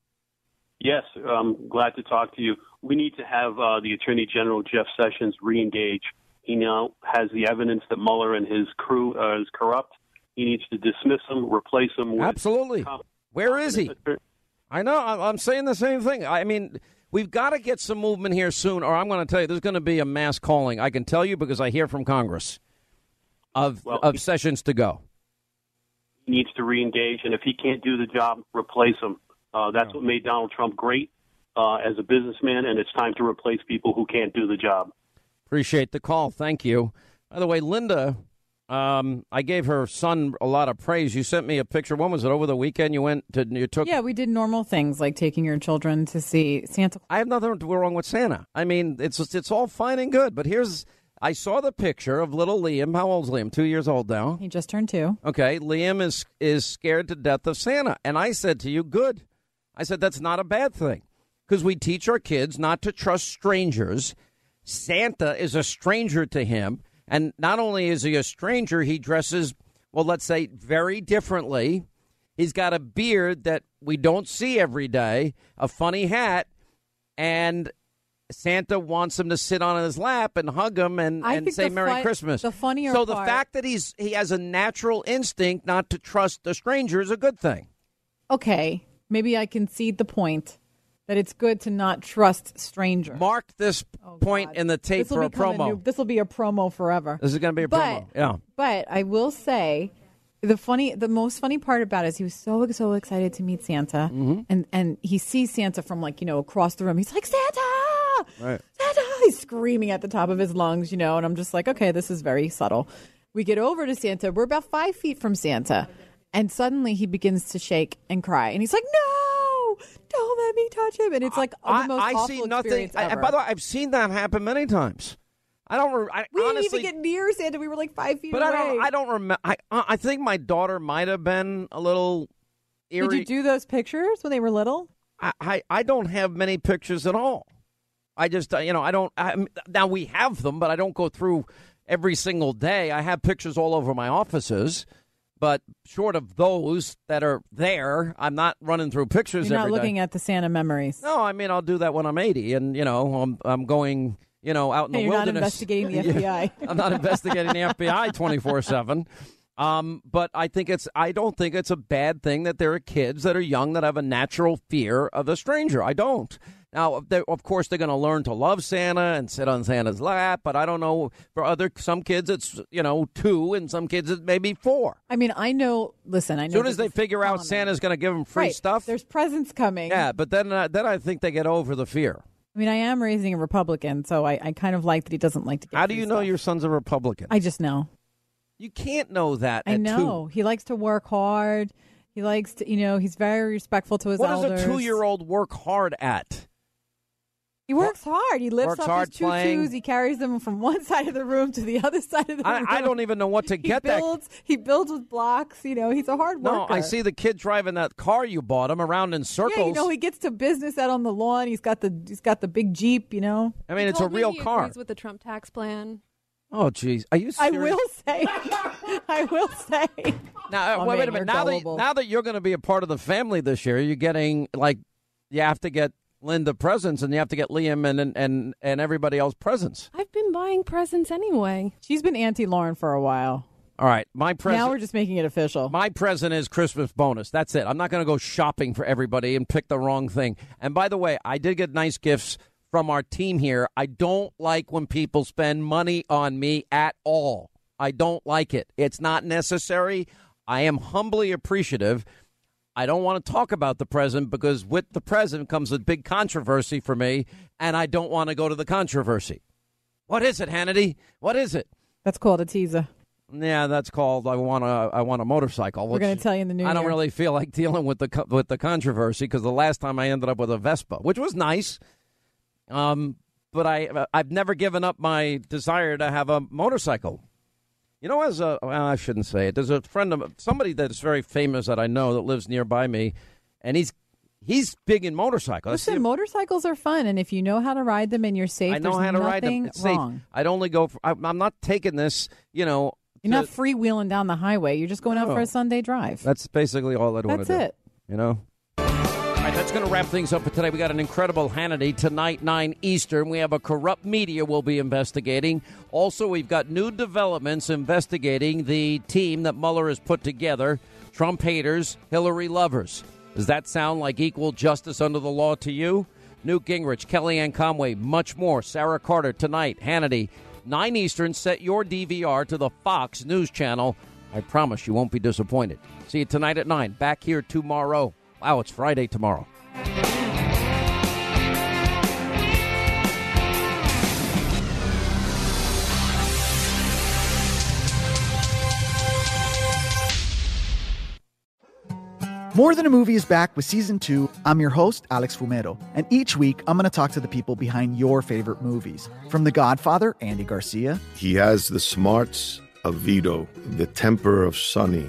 Yes, I'm glad to talk to you. We need to have uh, the Attorney General Jeff Sessions re-engage. He now has the evidence that Mueller and his crew uh, is corrupt. He needs to dismiss him, replace him with Absolutely. Where is he? I know. I'm saying the same thing. I mean, we've got to get some movement here soon, or I'm going to tell you there's going to be a mass calling. I can tell you because I hear from Congress of of sessions to go. He needs to re-engage, and if he can't do the job, replace him. Uh, that's what made Donald Trump great uh, as a businessman, and it's time to replace people who can't do the job. Appreciate the call. Thank you. By the way, Linda, um, I gave her son a lot of praise. You sent me a picture. When was it? Over the weekend, you went to you took. Yeah, we did normal things like taking your children to see Santa. I have nothing wrong with Santa. I mean, it's it's all fine and good. But here's, I saw the picture of little Liam. How old's Liam? Two years old now. He just turned two. Okay, Liam is is scared to death of Santa, and I said to you, good. I said that's not a bad thing because we teach our kids not to trust strangers. Santa is a stranger to him, and not only is he a stranger, he dresses well. Let's say very differently. He's got a beard that we don't see every day, a funny hat, and Santa wants him to sit on his lap and hug him and, I and say Merry Christmas. the funnier so the part- fact that he's he has a natural instinct not to trust a stranger is a good thing. Okay, maybe I concede the point that it's good to not trust strangers. Mark this point in the tape This will for a promo. this will be a promo forever. this is going to be a But- promo. Yeah. But I will say, the funny, the most funny part about it is he was so so excited to meet Santa, Mm-hmm. and and he sees Santa from like you know across the room. He's like Santa, Right. Santa! He's screaming at the top of his lungs, you know. And I'm just like, okay, this is very subtle. We get over to Santa. We're about five feet from Santa, and suddenly he begins to shake and cry, and he's like, no, don't let me touch him. And it's like the I, most I awful see nothing. I- and by the way, I've seen that happen many times. I don't. re- I, we honestly, didn't even get near Santa. We were like five feet but away. I don't. I don't remember. I I think my daughter might have been a little eerie. Did you do those pictures when they were little? I, I, I don't have many pictures at all. I just, uh, you know, I don't. I, now we have them, but I don't go through every single day. I have pictures all over my offices, but short of those that are there, I'm not running through pictures You're not every day. looking at the Santa memories. No, I mean I'll do that when I'm 80, and you know I'm I'm going you know, out in Hey, the you're not investigating the FBI. I'm not investigating the FBI 24 seven. Um, but I think it's. I don't think it's a bad thing that there are kids that are young that have a natural fear of a stranger. I don't. Now, of course, they're going to learn to love Santa and sit on Santa's lap. But I don't know. For other some kids, it's you know two, and some kids it may be four. I mean, I know. Listen, I know. As soon as they figure out. Santa's going to give them free Right. stuff, There's presents coming. yeah. But then, uh, then I think they get over the fear. I mean, I am raising a Republican, so I, I kind of like that he doesn't like to get. How do you know stuff. your son's a Republican? I just know. You can't know that. I know he likes to work hard. He likes to, you know, he's very respectful to his What elders. does a two-year-old work hard at? He works hard. He lifts Works up hard his tutus. playing. He carries them from one side of the room to the other side of the room. I, I don't even know what to He get that. builds. He builds with blocks. You know, he's a hard worker. No, I see the kid driving that car you bought him around in circles. Yeah, you know, he gets to business out on the lawn. He's got the he's got the big jeep. You know. I mean, it's a Told me real he car. agrees with the Trump tax plan. Oh, jeez, are you I will say. I will say. Now, uh, Oh, wait, man, wait a minute. you're Now that, now that you're going to be a part of the family this year, you're getting like you have to get Linda presents, and you have to get Liam and and and, and everybody else presents. I've been buying presents anyway. She's been anti Lauren for a while. All right, my present. Now we're just making it official. My present is Christmas bonus. That's it. I'm not going to go shopping for everybody and pick the wrong thing. And by the way, I did get nice gifts from our team here. I don't like when people spend money on me at all. I don't like it. It's not necessary. I am humbly appreciative. I don't want to talk about the present because with the present comes a big controversy for me, and I don't want to go to the controversy. What is it, Hannity? What is it? That's called a teaser. Yeah, that's called I want a I want a motorcycle. We're going to tell you in the new I don't year. really feel like dealing with the with the controversy because the last time I ended up with a Vespa, which was nice. Um, but I I've never given up my desire to have a motorcycle. You know, as a well, I shouldn't say it. There's a friend of somebody that's very famous that I know that lives nearby me, and he's he's big in motorcycles. I see Listen, him- motorcycles are fun, and if you know how to ride them and you're safe, I know how to ride them. It's safe. wrong. I'd only go. For, I, I'm not taking this. You know, You're not freewheeling down the highway. You're just going out for a Sunday drive. That's basically all I'd want to That's it. You know? Right, that's going to wrap things up for today. We got an incredible Hannity tonight, 9 Eastern. We have a corrupt media we'll be investigating. Also, we've got new developments investigating the team that Mueller has put together Trump haters, Hillary lovers. Does that sound like equal justice under the law to you? Newt Gingrich, Kellyanne Conway, much more. Sarah Carter tonight, Hannity, 9 Eastern. Set your DVR to the Fox News Channel. I promise you won't be disappointed. See you tonight at 9. Back here tomorrow. Wow, it's Friday tomorrow. More Than a Movie is back with season two. I'm your host, Alex Fumero, and each week I'm going to talk to the people behind your favorite movies. From The Godfather, Andy Garcia, He has the smarts of Vito, the temper of Sonny,